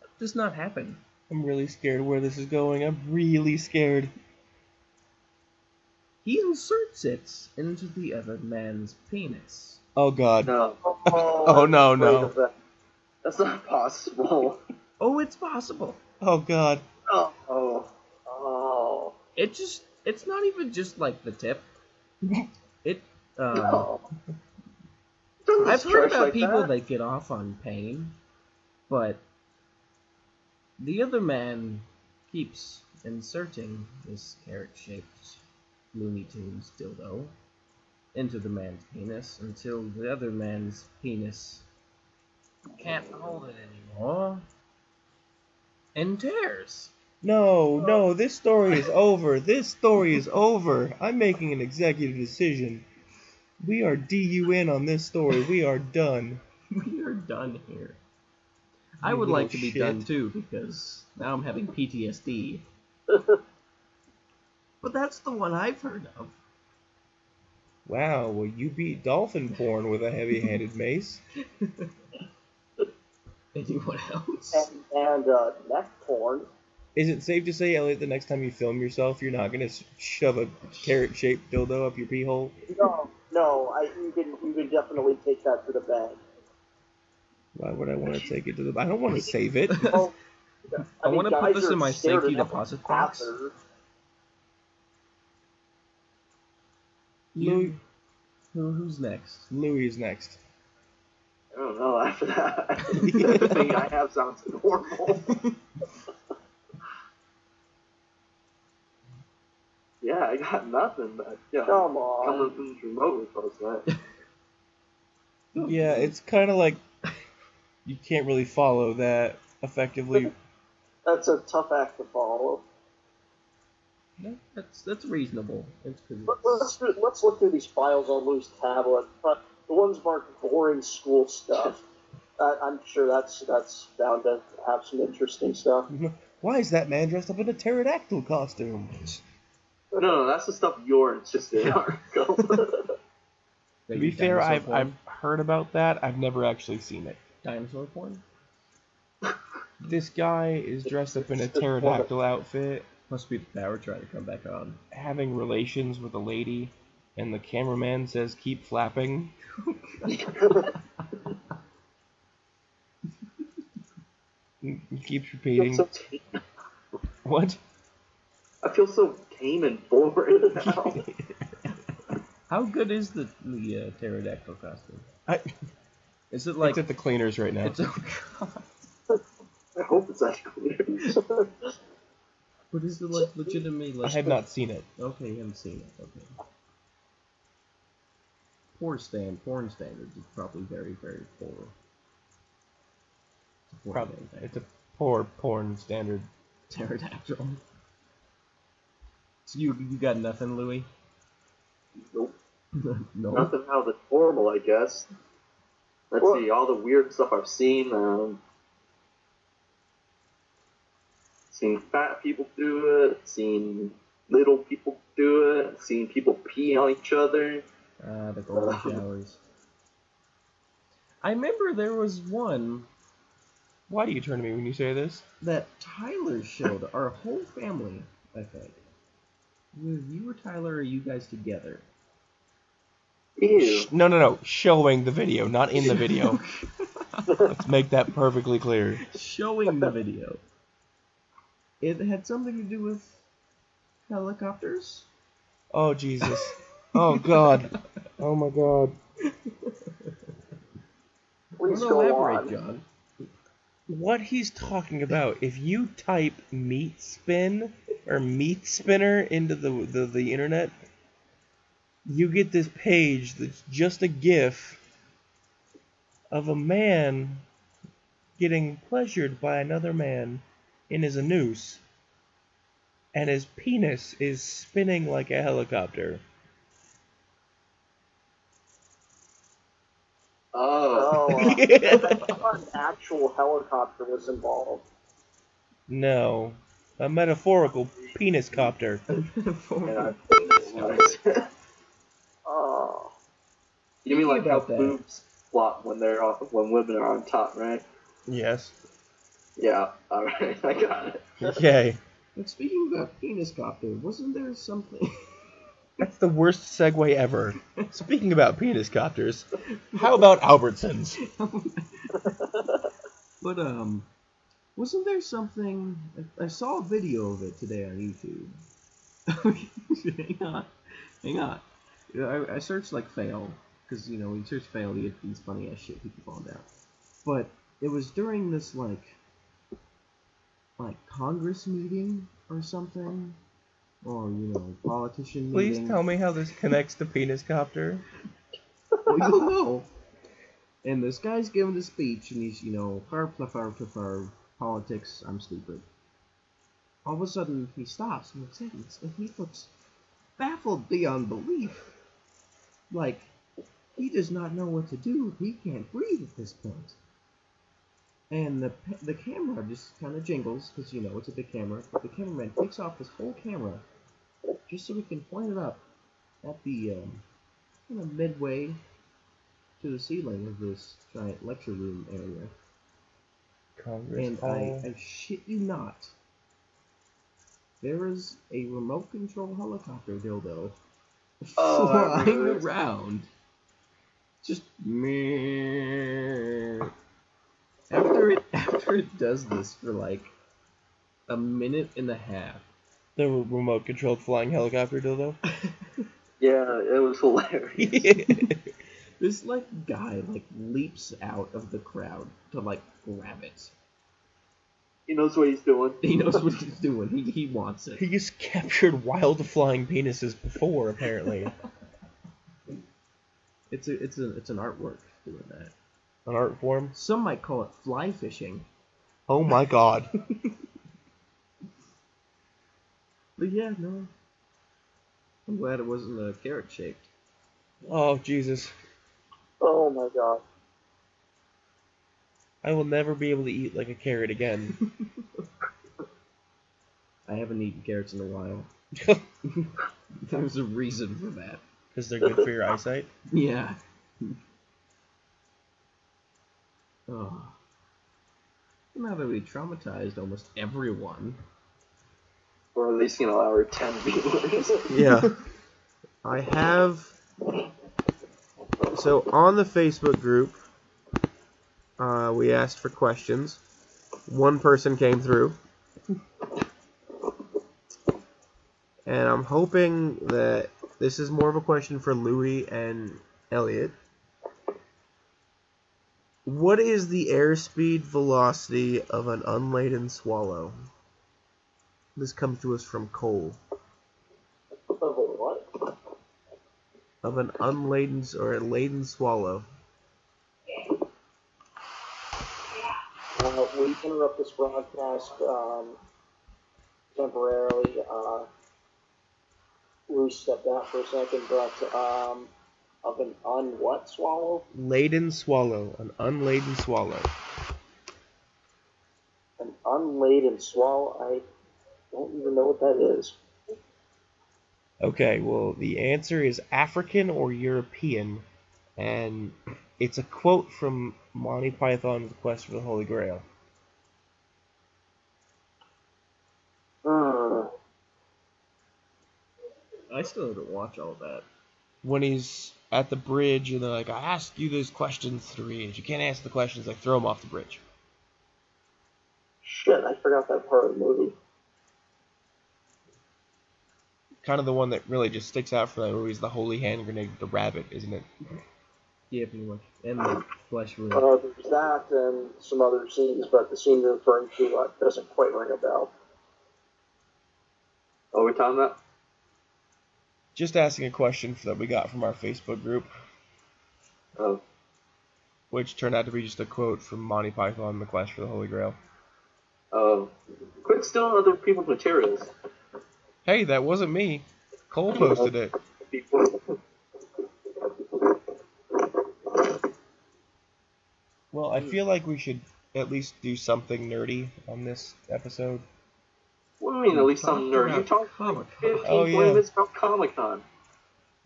That does not happen. I'm really scared where this is going. I'm really scared. He inserts it into the other man's penis. Oh god. No. Oh, no, no. a. That's not possible. Oh, it's possible. Oh god. Oh. Oh. It just it's not even just like the tip. It um, No. I've heard about like people that. that get off on pain, but the other man keeps inserting this carrot-shaped Looney Tunes dildo into the man's penis until the other man's penis can't hold it anymore and tears. No, no, this story is over. This story is over. I'm making an executive decision. We are DUN on this story. We are done. We are done here. I would like to be shit. done too because now I'm having PTSD. but that's the one I've heard of. Wow, well, you beat dolphin porn with a heavy handed mace. Anyone else? And, and uh, neck porn. Is it safe to say, Elliot, the next time you film yourself, you're not going to shove a carrot shaped dildo up your pee hole? No, no, I, you can you can definitely take that to the bank. Why would I want to take it to the. Bag? I don't want to save it. Oh, I wanna put this in my safety deposit box. hazards. Louis, Who, who's next? Louis is next. I don't know after that. Everything I have sounds normal. yeah, I got nothing, but yeah, Come on. coming on. from this remote was close, right? Yeah, it's kind of like you can't really follow that effectively. That's a tough act to follow. No, that's that's reasonable. It's 'cause Let, let's do- let's look through these files on Lou's tablet. Uh, The ones marked boring school stuff. Uh, I'm sure that's that's bound to have some interesting stuff. Why is that man dressed up in a pterodactyl costume? No, no, that's the stuff you're interested in, Arco. To be fair, I've, porn? I've heard about that. I've never actually seen it. dinosaur porn. This guy is dressed up in a pterodactyl outfit, Must be the power trying to come back on. having relations with a lady, and the cameraman says, "Keep flapping." He he keeps I repeating. What? I feel so tame and boring now. How good is the the uh, pterodactyl costume? I, Is it like it's at the cleaners right now. it's oh god. I hope it's actually But is it like legitimately I like have not seen it. Okay, you haven't seen it. Okay. Poor stand, porn standards is probably very, very poor. It's a poor Probably, it's a poor porn standard. pterodactyl. So you you got nothing, Louis? Nope. no. Nothing out of the normal, I guess. Let's Well- see, all the weird stuff I've seen. Um, seen fat people do it, seen little people do it, seen people pee on each other. Ah, the golden showers. I remember there was one Why do you turn to me when you say this? that Tyler showed our whole family. I think. Either you or Tyler, or you guys together? Ew. No, no, no. Showing the video, not in the video. Let's make that perfectly clear. Showing the video. It had something to do with helicopters. Oh Jesus. Oh God. Oh my God. Please Don't go elaborate, on. John. What he's talking about? If you type meat spin or meat spinner into the the, the internet, you get this page that's just a GIF of a man getting pleasured by another man in his noose, and his penis is spinning like a helicopter. Oh. Oh, I thought an actual helicopter was involved. no, a metaphorical penis copter. Yeah. Oh, you mean like how about that. boobs flop when they're on, when women are on top, right? Yes. Yeah. All right, I got it. Okay. But speaking about penis copter, wasn't there something? That's the worst segue ever. Speaking about penis copters, how about Albertsons? but um, wasn't there something? I, saw a video of it today on YouTube. hang on, hang on. I, I searched like fail because you know when you search fail, you get these funny ass shit people fall down. But it was during this like like Congress meeting or something, or you know politician meeting. Please meeting. tell me how this connects to penis copter. well, you'll know. And this guy's giving a speech, and he's, you know, far, far, far, politics, I'm stupid. All of a sudden, he stops and looks at me, and he looks baffled beyond belief. Like, he does not know what to do. He can't breathe at this point. And the the camera just kind of jingles because you know it's a big camera. But the cameraman takes off his whole camera just so we can point it up at the um, kind of midway to the ceiling of this giant lecture room area. Congress And I, I shit you not, there is a remote control helicopter dildo Oh, flying around. Just me. After it after it does this for like a minute and a half. the remote controlled flying helicopter dildo. Yeah, it was hilarious. This like guy like leaps out of the crowd to like grab it. He knows what he's doing. He knows what he's doing. He he wants it. He's captured wild flying penises before, apparently. It's a it's a it's an artwork doing that. An art form. Some might call it fly fishing. Oh my god. But yeah, no. I'm glad it wasn't a carrot shaped. Oh Jesus. oh my god. I will never be able to eat like a carrot again. I haven't eaten carrots in a while. There's a reason for that. Because they're good for your eyesight. Yeah. Oh. Now that we traumatized almost everyone. Or at least, you know, our 10 viewers. Yeah. I have. So on the Facebook group, uh, we asked for questions. One person came through. And I'm hoping that this is more of a question for Louis and Elliot. What is the airspeed velocity of an unladen swallow? This comes to us from Cole. Of a what? Of an unladen or a laden swallow. Uh, we interrupt this broadcast um, temporarily. Uh, Rue stepped out for a second, but um, of an un what swallow? Laden swallow, an unladen swallow. An unladen swallow? I don't even know what that is. Okay, well, the answer is African or European, and it's a quote from Monty Python's Quest for the Holy Grail. Hmm. I still haven't watched all that. When he's at the bridge and they're like, I asked you those questions to read. If you can't answer the questions, like throw him off the bridge. Shit, I forgot that part of the movie. Kind of the one that really just sticks out for that movie is the holy hand grenade with the rabbit, isn't it? Yeah, pretty much. And the flesh wound. Uh, there's that and some other scenes, but the scene you're referring to uh, doesn't quite ring a bell. Are we're talking about? Just asking a question that we got from our Facebook group, Oh, which turned out to be just a quote from Monty Python, The Quest for the Holy Grail. oh. Quit stealing other people's materials. Hey, that wasn't me. Cole posted it. Well, I feel like we should at least do something nerdy on this episode. What you mean, at least some Talked nerd? You about talked Comic-Con. 15, Oh, 20 yeah. minutes about Comic Con.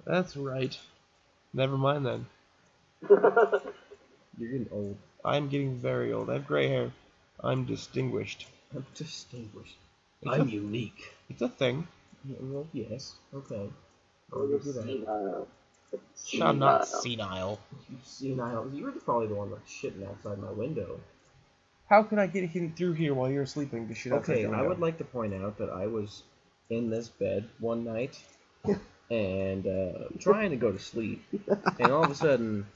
That's right. Never mind then. You're getting old. I'm getting very old. I have gray hair. I'm distinguished. I'm distinguished. It's I'm a- unique. It's a thing. Yeah, well, yes. Okay. Oh, I'll you're give you that. senile. I'm not Senile. senile. You senile. You were probably the one that's shitting outside my window. How can I get him through here while you're sleeping to Okay, I would like to point out that I was in this bed one night and uh, trying to go to sleep, and all of a sudden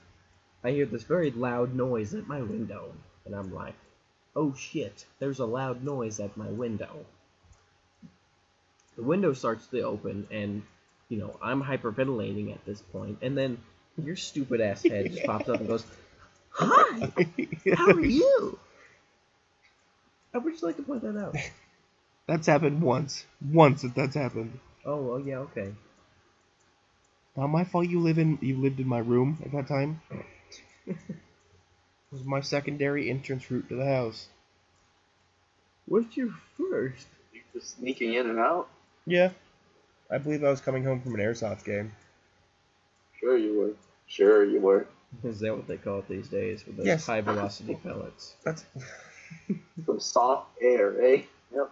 I hear this very loud noise at my window, and I'm like, "Oh shit! There's a loud noise at my window." The window starts to open, and you know I'm hyperventilating at this point, and then your stupid ass head just pops up and goes, "Hi, how are you?" I would just like to point that out. That's happened once. Once that that's happened. Oh, well, yeah, okay. Not my fault. You live in you lived in my room at that time. it was my secondary entrance route to the house. What's your first? You just sneaking in and out? Yeah, I believe I was coming home from an airsoft game. Sure you were. Sure you were. Is that what they call it these days with those Yes. high velocity pellets? That's Some soft air, eh? Yep.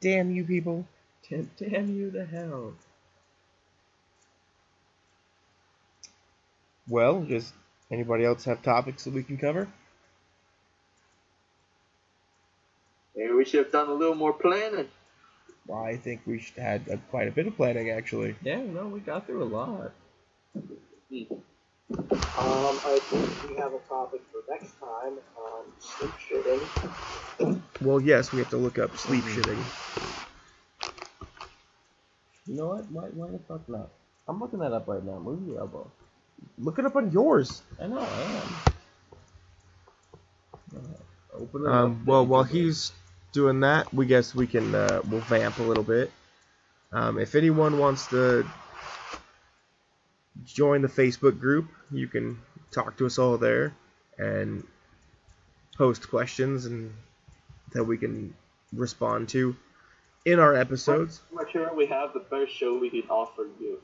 damn you people. Damn, damn you to hell. Well, does anybody else have topics that we can cover? Maybe we should have done a little more planning. Well, I think we should had uh, quite a bit of planning actually. Yeah, no, we got through a lot. Um, I think we have a topic for next time. Um, sleep shitting. Well, yes, we have to look up sleep shitting. You know what? Why, why the fuck not? I'm looking that up right now. Move your elbow. Look it up on yours. I know, I am. Alright, Open it Um, up. well, while he's doing that, we guess we can uh, we'll vamp a little bit. Um, if anyone wants to join the Facebook group, you can talk to us all there and post questions and that we can respond to in our episodes. I'm sure we have the best show we can offer you.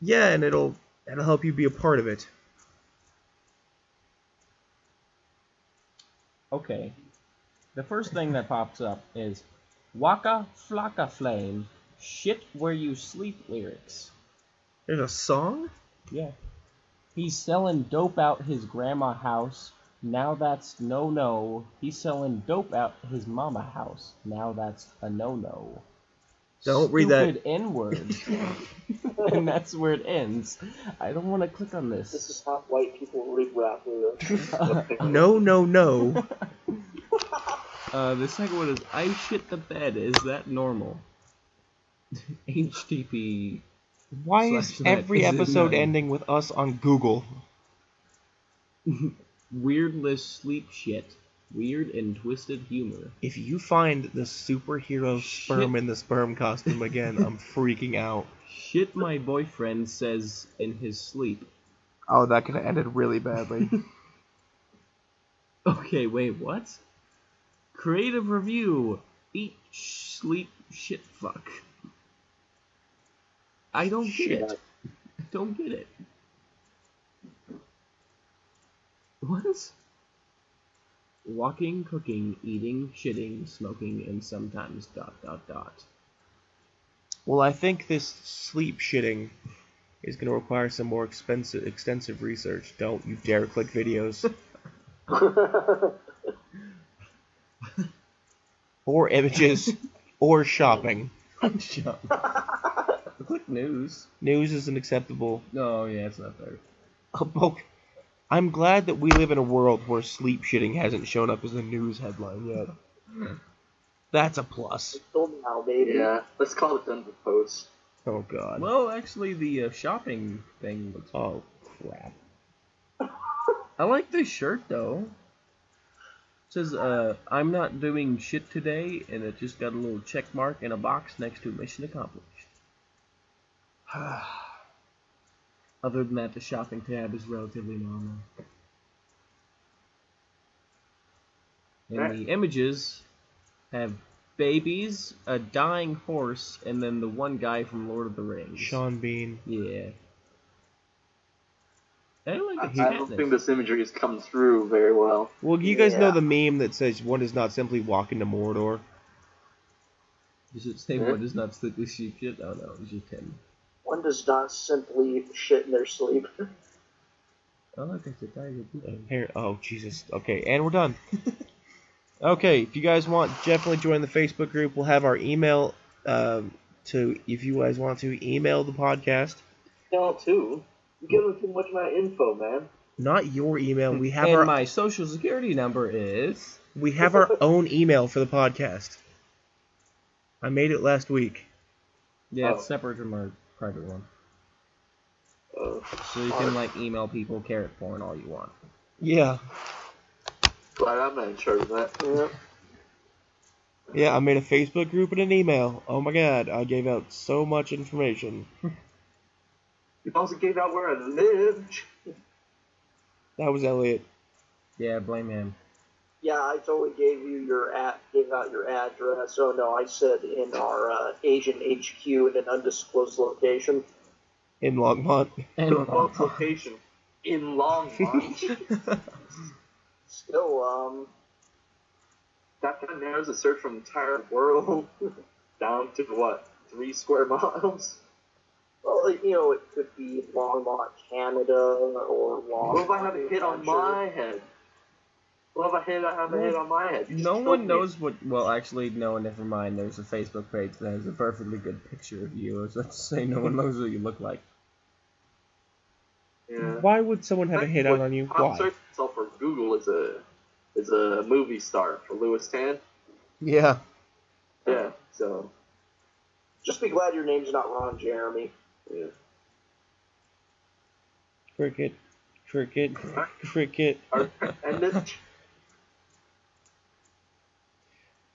Yeah, and it'll it'll help you be a part of it. Okay. The first thing that pops up is Waka Flocka Flame, Shit Where You Sleep lyrics. There's a song. Yeah. He's selling dope out his grandma house. Now that's no no. He's selling dope out his mama house. Now that's a no no. Don't read that. Stupid N word. and that's where it ends. I don't want to click on This this. is how white people read rap lyrics. No, no, no. Uh, the second one is I shit the bed. Is that normal? HTTP. Why is every is episode none? ending with us on Google? Weirdless sleep shit. weird and twisted humor. If you find the superhero sperm in the sperm costume again, I'm freaking out. Shit my boyfriend says in his sleep. Oh, that could have ended really badly. Okay, wait, what? Creative review. Eat, sleep, shit, fuck. I don't get Shit. it. I don't get it. What? Walking, cooking, eating, shitting, smoking, and sometimes dot dot dot. well, I think this sleep shitting is going to require some more expensive, extensive research. Don't you dare click videos or images or shopping. Shut Click news. News isn't acceptable. No, yeah, it's not there. Oh, I'm glad that we live in a world where sleep shitting hasn't shown up as a news headline yet. That's a plus. Till now, baby. Yeah, let's call it Denver Post. Oh god. Well, actually, the uh, shopping thing looks. Oh crap. I like this shirt though. It says, uh, "I'm not doing shit today," and it just got a little check mark in a box next to "Mission Accomplished." Other than that, the shopping tab is relatively normal. And Right. the images have babies, a dying horse, and then the one guy from Lord of the Rings. Sean Bean. Yeah. I don't like I, don't think this imagery has come through very well. Well, you guys know the meme that says one does not simply walk into Mordor. Does it say Yeah. what is not strictly sheep shit? Oh no, it's just him. One does not simply shit in their sleep. Oh look, it's a tiger. Here, oh Jesus. Okay, and we're done. okay, if you guys want, definitely join the Facebook group. We'll have our email um, to if you guys want to email the podcast. Email too. You give them too much of my info, man. Not your email. We have and our my social security number is. we have our own email for the podcast. I made it last week. Yeah, Oh. it's separate from our private one. So you can like email people carrot porn all you want. Yeah, glad I'm not in charge of that. Yeah. yeah. I made a Facebook group and an email. Oh my God, I gave out so much information. You also gave out where I lived. That was Elliot. Yeah, blame him. Yeah, I totally gave you your at gave out your address. Oh no, I said in our uh, Asian HQ in an undisclosed location. in Longmont. And The both location in Longmont. Still, um, that kind of narrows the search from the entire world down to what three square miles. well, you know, it could be Longmont, Canada, or Longmont. What if I have a hit on my head? What if I hit? I have a hit on my head. No killed one me. knows what. Well, actually, no. One never mind. There's a Facebook page that has a perfectly good picture of you. I was about to say no one knows what you look like. Yeah. Why would someone have a hit out on you? I'll Why? search myself for Google as a as a movie star for Lewis Tan. Yeah. Yeah. So Just be glad your name's not Ron Jeremy. yeah. Cricket. Cricket. Cricket. And this,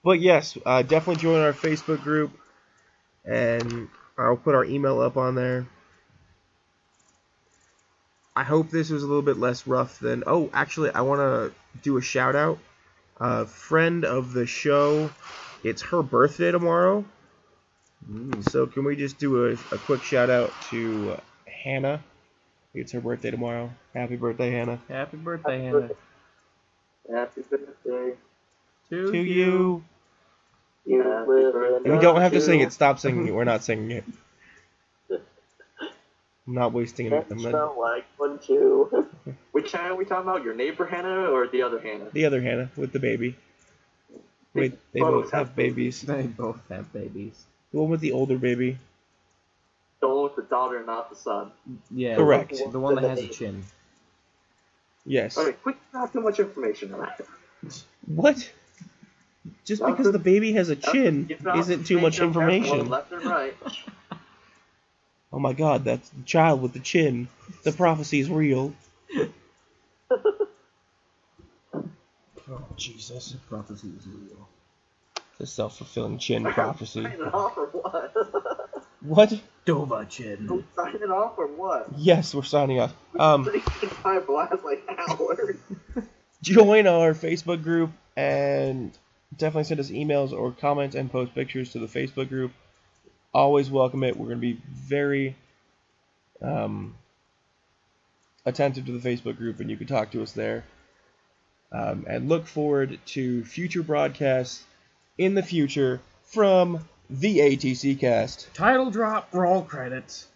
But yes, uh, definitely join our Facebook group, and I'll put our email up on there. I hope this was a little bit less rough than. Oh, actually, I want to do a shout out. A friend of the show, it's her birthday tomorrow. Mm. So can we just do a, a quick shout out to uh, Hannah? It's her birthday tomorrow. Happy birthday, Hannah. Happy birthday, Happy Hannah. birthday. happy birthday. To, To you. You Happy live birthday. in We don't have to sing it. Stop singing it. We're not singing it. I'm not wasting it. That I'm not, smell like one too. Which Hannah are we talking about? Your neighbor Hannah or the other Hannah? the other Hannah with the baby. Wait, they both have babies. They both have babies. The one with the older baby. The one with the daughter, not the son. Yeah. Correct. The one that has a chin. Yes. Okay, quick, not too much information on that. What? Just because the baby has a chin isn't too much ain't no careful information. Left and right. Oh my god, that's the child with the chin. The prophecy is real. Oh, Jesus. The Prophecy is real. The self fulfilling chin prophecy. Sign it off or what? What? Dova Chin. Don't sign it off or what? Yes, we're signing off. Um, I blast like hours. join our Facebook group and definitely send us emails or comments and post pictures to the Facebook group. Always welcome it. We're going to be very um, attentive to the Facebook group, and you can talk to us there. Um, and look forward to future broadcasts in the future from the ATC cast. Title drop, roll credits.